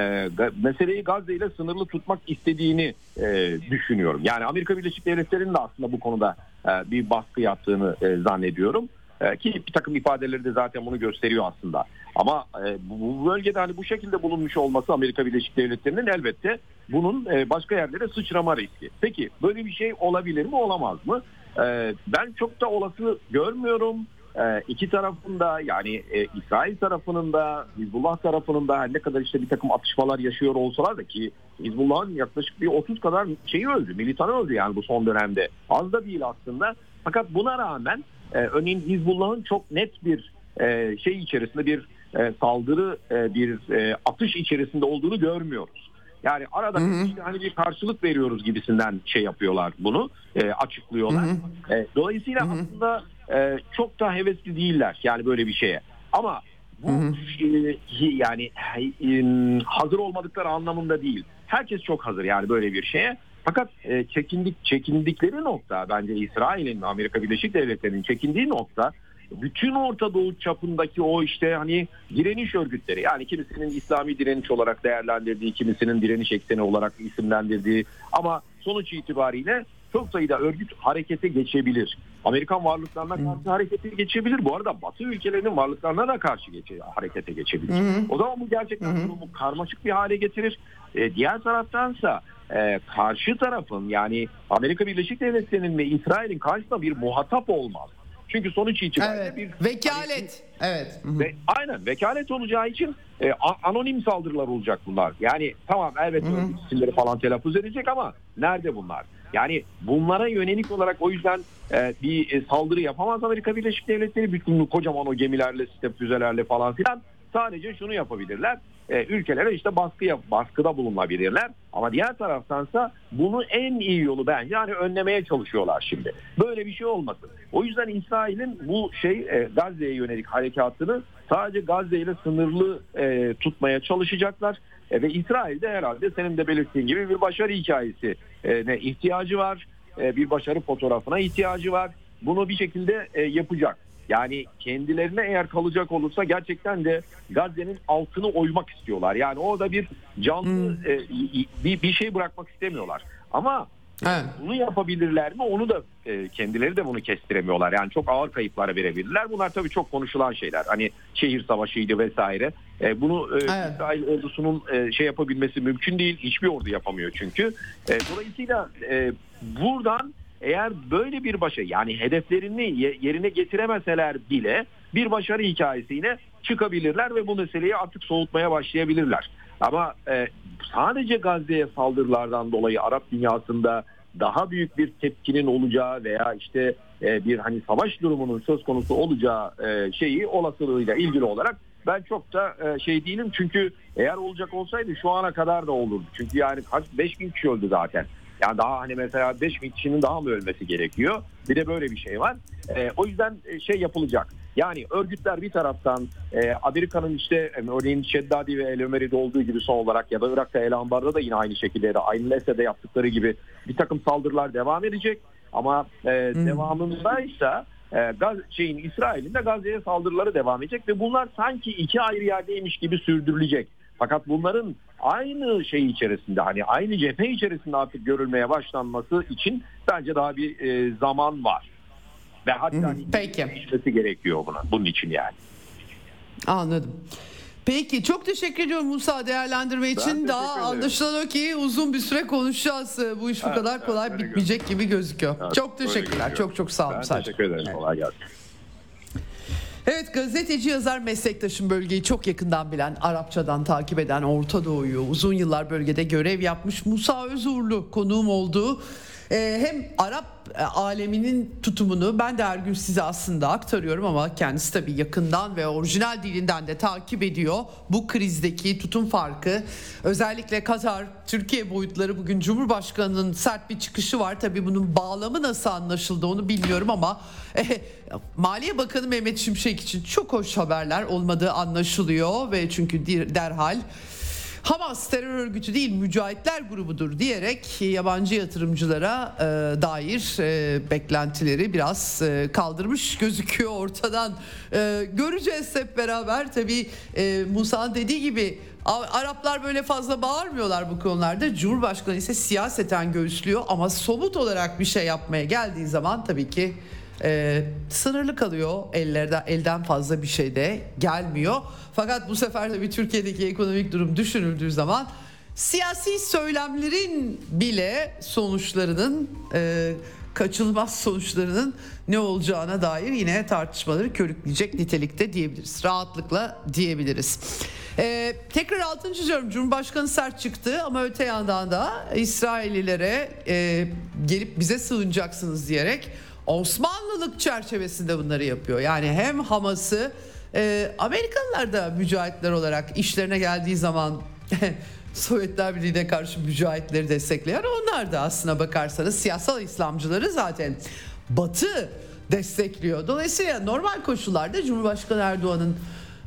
S3: meseleyi Gazze ile sınırlı tutmak istediğini e, düşünüyorum. Yani Amerika Birleşik Devletleri'nin de aslında bu konuda e, bir baskı yaptığını e, zannediyorum. E, ki bir takım ifadeleri de zaten bunu gösteriyor aslında. Ama e, bu bölgede hani bu şekilde bulunmuş olması Amerika Birleşik Devletleri'nin elbette bunun e, başka yerlere sıçrama riski. Peki böyle bir şey olabilir mi olamaz mı? E, ben çok da olası görmüyorum. E, iki tarafında yani İsrail tarafının da Hizbullah tarafının da ne kadar işte bir takım atışmalar yaşıyor olsalar da ki Hizbullah'ın yaklaşık bir 30 kadar şeyi öldü, militanı öldü yani bu son dönemde. Az da değil aslında. Fakat buna rağmen e, örneğin Hizbullah'ın çok net bir e, şey içerisinde bir e, saldırı, e, bir atış içerisinde olduğunu görmüyoruz. Yani arada işte hani bir karşılık veriyoruz gibisinden şey yapıyorlar bunu, e, açıklıyorlar. E, dolayısıyla aslında e, çok da hevesli değiller yani böyle bir şeye. Ama bu e, yani e, hazır olmadıkları anlamında değil. Herkes çok hazır yani böyle bir şeye. Fakat e, çekindik çekindikleri nokta bence İsrail'in Amerika Birleşik Devletleri'nin çekindiği nokta bütün Orta Doğu çapındaki o işte hani direniş örgütleri yani kimisinin İslami direniş olarak değerlendirdiği, kimisinin direniş ekseni olarak isimlendirdiği ama sonuç itibariyle çok sayıda örgüt harekete geçebilir. Amerikan varlıklarına karşı harekete geçebilir. Bu arada Batı ülkelerinin varlıklarına da karşı geçe, harekete geçebilir. O zaman bu gerçekten durumu karmaşık bir hale getirir. E, diğer taraftansa e, karşı tarafın yani Amerika Birleşik Devletleri'nin ve İsrail'in karşısında bir muhatap olmaz. Çünkü sonuç itibariyle
S1: Evet.
S3: bir
S1: Vekalet. Evet. Hı hı.
S3: ve aynen vekalet olacağı için e, anonim saldırılar olacak bunlar. Yani tamam elbette isimleri falan telaffuz edecek ama nerede bunlar? Yani bunlara yönelik olarak o yüzden e, bir e, saldırı yapamaz Amerika Birleşik Devletleri bütün kocaman o gemilerle, step füzelerle falan filan. Sadece şunu yapabilirler. E, ülkelere işte baskı yap, baskıda bulunabilirler. Ama diğer taraftansa bunu en iyi yolu bence hani önlemeye çalışıyorlar şimdi. Böyle bir şey olmasın. O yüzden İsrail'in bu şey e, Gazze'ye yönelik harekatını sadece Gazze ile sınırlı e, tutmaya çalışacaklar. E, ve İsrail de herhalde senin de belirttiğin gibi bir başarı hikayesi ne ihtiyacı var. Bir başarı fotoğrafına ihtiyacı var. Bunu bir şekilde yapacak. Yani kendilerine eğer kalacak olursa gerçekten de Gazze'nin altını oymak istiyorlar. Yani orada bir canlı e, bir, bir şey bırakmak istemiyorlar. Ama
S1: Evet.
S3: bunu yapabilirler mi onu da e, kendileri de bunu kestiremiyorlar. Yani çok ağır kayıplara verebilirler. Bunlar tabii çok konuşulan şeyler. Hani şehir savaşıydı vesaire. E, bunu e,
S1: Evet.
S3: İsrail ordusunun e, şey yapabilmesi mümkün değil. Hiçbir ordu yapamıyor çünkü. E, dolayısıyla e, buradan eğer böyle bir başa yani hedeflerini ye- yerine getiremeseler bile bir başarı hikayesiyle çıkabilirler ve bu meseleyi artık soğutmaya başlayabilirler. Ama e, sadece Gazze'ye saldırılardan dolayı Arap dünyasında daha büyük bir tepkinin olacağı veya işte e, bir hani savaş durumunun söz konusu olacağı e, şeyi olasılığıyla ilgili olarak ben çok da e, şey değilim çünkü eğer olacak olsaydı şu ana kadar da olurdu. Çünkü yani kaç 5000 kişi öldü zaten. Yani daha hani mesela 5000 kişinin daha mı ölmesi gerekiyor? Bir de böyle bir şey var. E, o yüzden e, şey yapılacak. Yani örgütler bir taraftan e, Amerika'nın işte e, örneğin Şeddadi ve El Ömeri'de olduğu gibi son olarak ya da Irak'ta El Ambar'da da yine aynı şekilde da aynı Lese'de yaptıkları gibi bir takım saldırılar devam edecek. Ama e, devamında ise e, Gaz, şeyin İsrail'in de Gazze'ye saldırıları devam edecek ve bunlar sanki iki ayrı yerdeymiş gibi sürdürülecek. Fakat bunların aynı şey içerisinde hani aynı cephe içerisinde artık görülmeye başlanması için bence daha bir e, zaman var. Ve hatta değişmesi gerekiyor buna. Bunun için yani.
S1: Anladım. Peki çok teşekkür ediyorum Musa değerlendirme için. Daha anlaşılan o ki uzun bir süre konuşacağız. Bu iş bu
S3: Evet,
S1: kadar
S3: evet,
S1: kolay bitmeyecek gibi gözüküyor.
S3: Evet,
S1: çok teşekkürler. Çok çok sağ olun.
S3: Ben
S1: Sadece.
S3: teşekkür ederim. Kolay gelsin.
S1: Evet gazeteci yazar meslektaşım bölgeyi çok yakından bilen, Arapçadan takip eden Orta Doğu'yu uzun yıllar bölgede görev yapmış Musa Özurlu konuğum olduğu e, hem Arap e, aleminin tutumunu ben de her gün size aslında aktarıyorum ama kendisi tabii yakından ve orijinal dilinden de takip ediyor. Bu krizdeki tutum farkı özellikle Katar, Türkiye boyutları bugün Cumhurbaşkanı'nın sert bir çıkışı var. Tabii bunun bağlamı nasıl anlaşıldı onu bilmiyorum ama e, Maliye Bakanı Mehmet Şimşek için çok hoş haberler olmadığı anlaşılıyor ve çünkü derhal Hamas terör örgütü değil mücahitler grubudur diyerek yabancı yatırımcılara e, dair e, beklentileri biraz e, kaldırmış gözüküyor ortadan. E, göreceğiz hep beraber tabi e, Musa'nın dediği gibi Araplar böyle fazla bağırmıyorlar bu konularda. Cumhurbaşkanı ise siyaseten göğüslüyor ama somut olarak bir şey yapmaya geldiği zaman tabii ki e, sınırlı kalıyor. Ellerden elden fazla bir şey de gelmiyor. Fakat bu sefer de bir Türkiye'deki ekonomik durum düşünüldüğü zaman siyasi söylemlerin bile sonuçlarının e, kaçılmaz sonuçlarının ne olacağına dair yine tartışmaları körükleyecek nitelikte diyebiliriz. Rahatlıkla diyebiliriz. Ee, tekrar altını çiziyorum. Cumhurbaşkanı sert çıktı ama öte yandan da İsraillilere e, gelip bize sığınacaksınız diyerek Osmanlılık çerçevesinde bunları yapıyor. Yani hem Hamas'ı e, Amerikalılar da mücahitler olarak işlerine geldiği zaman Sovyetler Birliği'ne karşı mücahitleri destekleyen onlar da aslına bakarsanız siyasal İslamcıları zaten Batı destekliyor. Dolayısıyla normal koşullarda Cumhurbaşkanı Erdoğan'ın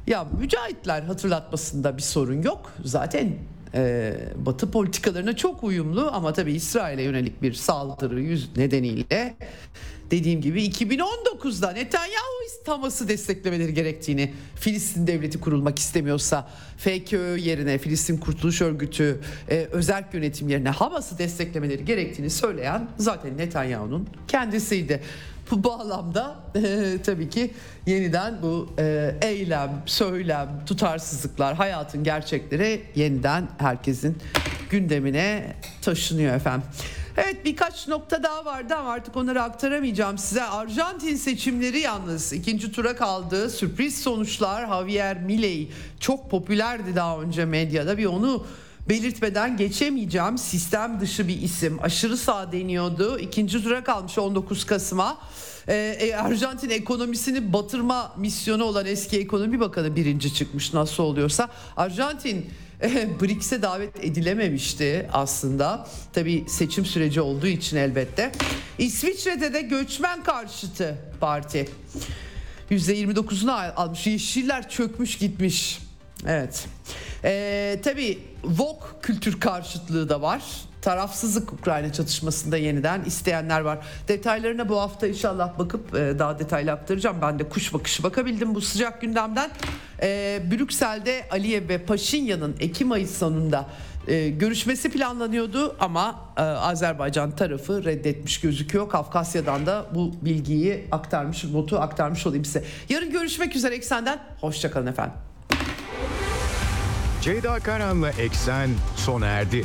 S1: ya mücahitler hatırlatmasında bir sorun yok. Zaten e, Batı politikalarına çok uyumlu ama tabii İsrail'e yönelik bir saldırı yüz nedeniyle dediğim gibi 2019'da Netanyahu Hamas'ı desteklemeleri gerektiğini Filistin devleti kurulmak istemiyorsa FKÖ yerine Filistin Kurtuluş Örgütü e, özel yönetim yerine Hamas'ı desteklemeleri gerektiğini söyleyen zaten Netanyahu'nun kendisiydi. Bu bağlamda e, tabii ki yeniden bu e, eylem, söylem, tutarsızlıklar, hayatın gerçekleri yeniden herkesin gündemine taşınıyor efendim. Evet birkaç nokta daha vardı ama artık onları aktaramayacağım size. Arjantin seçimleri yalnız ikinci tura kaldı. Sürpriz sonuçlar Javier Milei çok popülerdi daha önce medyada. Bir onu belirtmeden geçemeyeceğim. Sistem dışı bir isim. Aşırı sağ deniyordu. İkinci tura kalmış 19 Kasım'a. Ee, Arjantin ekonomisini batırma misyonu olan eski ekonomi bakanı birinci çıkmış nasıl oluyorsa. Arjantin BRICS'e davet edilememişti aslında. Tabii seçim süreci olduğu için elbette. İsviçre'de de göçmen karşıtı parti. %29'unu almış. Yeşiller çökmüş gitmiş. Evet. Ee, tabii Vogue kültür karşıtlığı da var. Tarafsızlık Ukrayna çatışmasında yeniden isteyenler var. Detaylarına bu hafta inşallah bakıp e, daha detaylı aktaracağım. Ben de kuş bakışı bakabildim bu sıcak gündemden. Ee, Brüksel'de Aliyev ve Paşinyan'ın Ekim ayı sonunda e, görüşmesi planlanıyordu ama e, Azerbaycan tarafı reddetmiş gözüküyor. Kafkasya'dan da bu bilgiyi aktarmış, notu aktarmış olayım size. Yarın görüşmek üzere Eksen'den. Hoşçakalın efendim.
S2: Ceyda Karan'la Eksen sona erdi.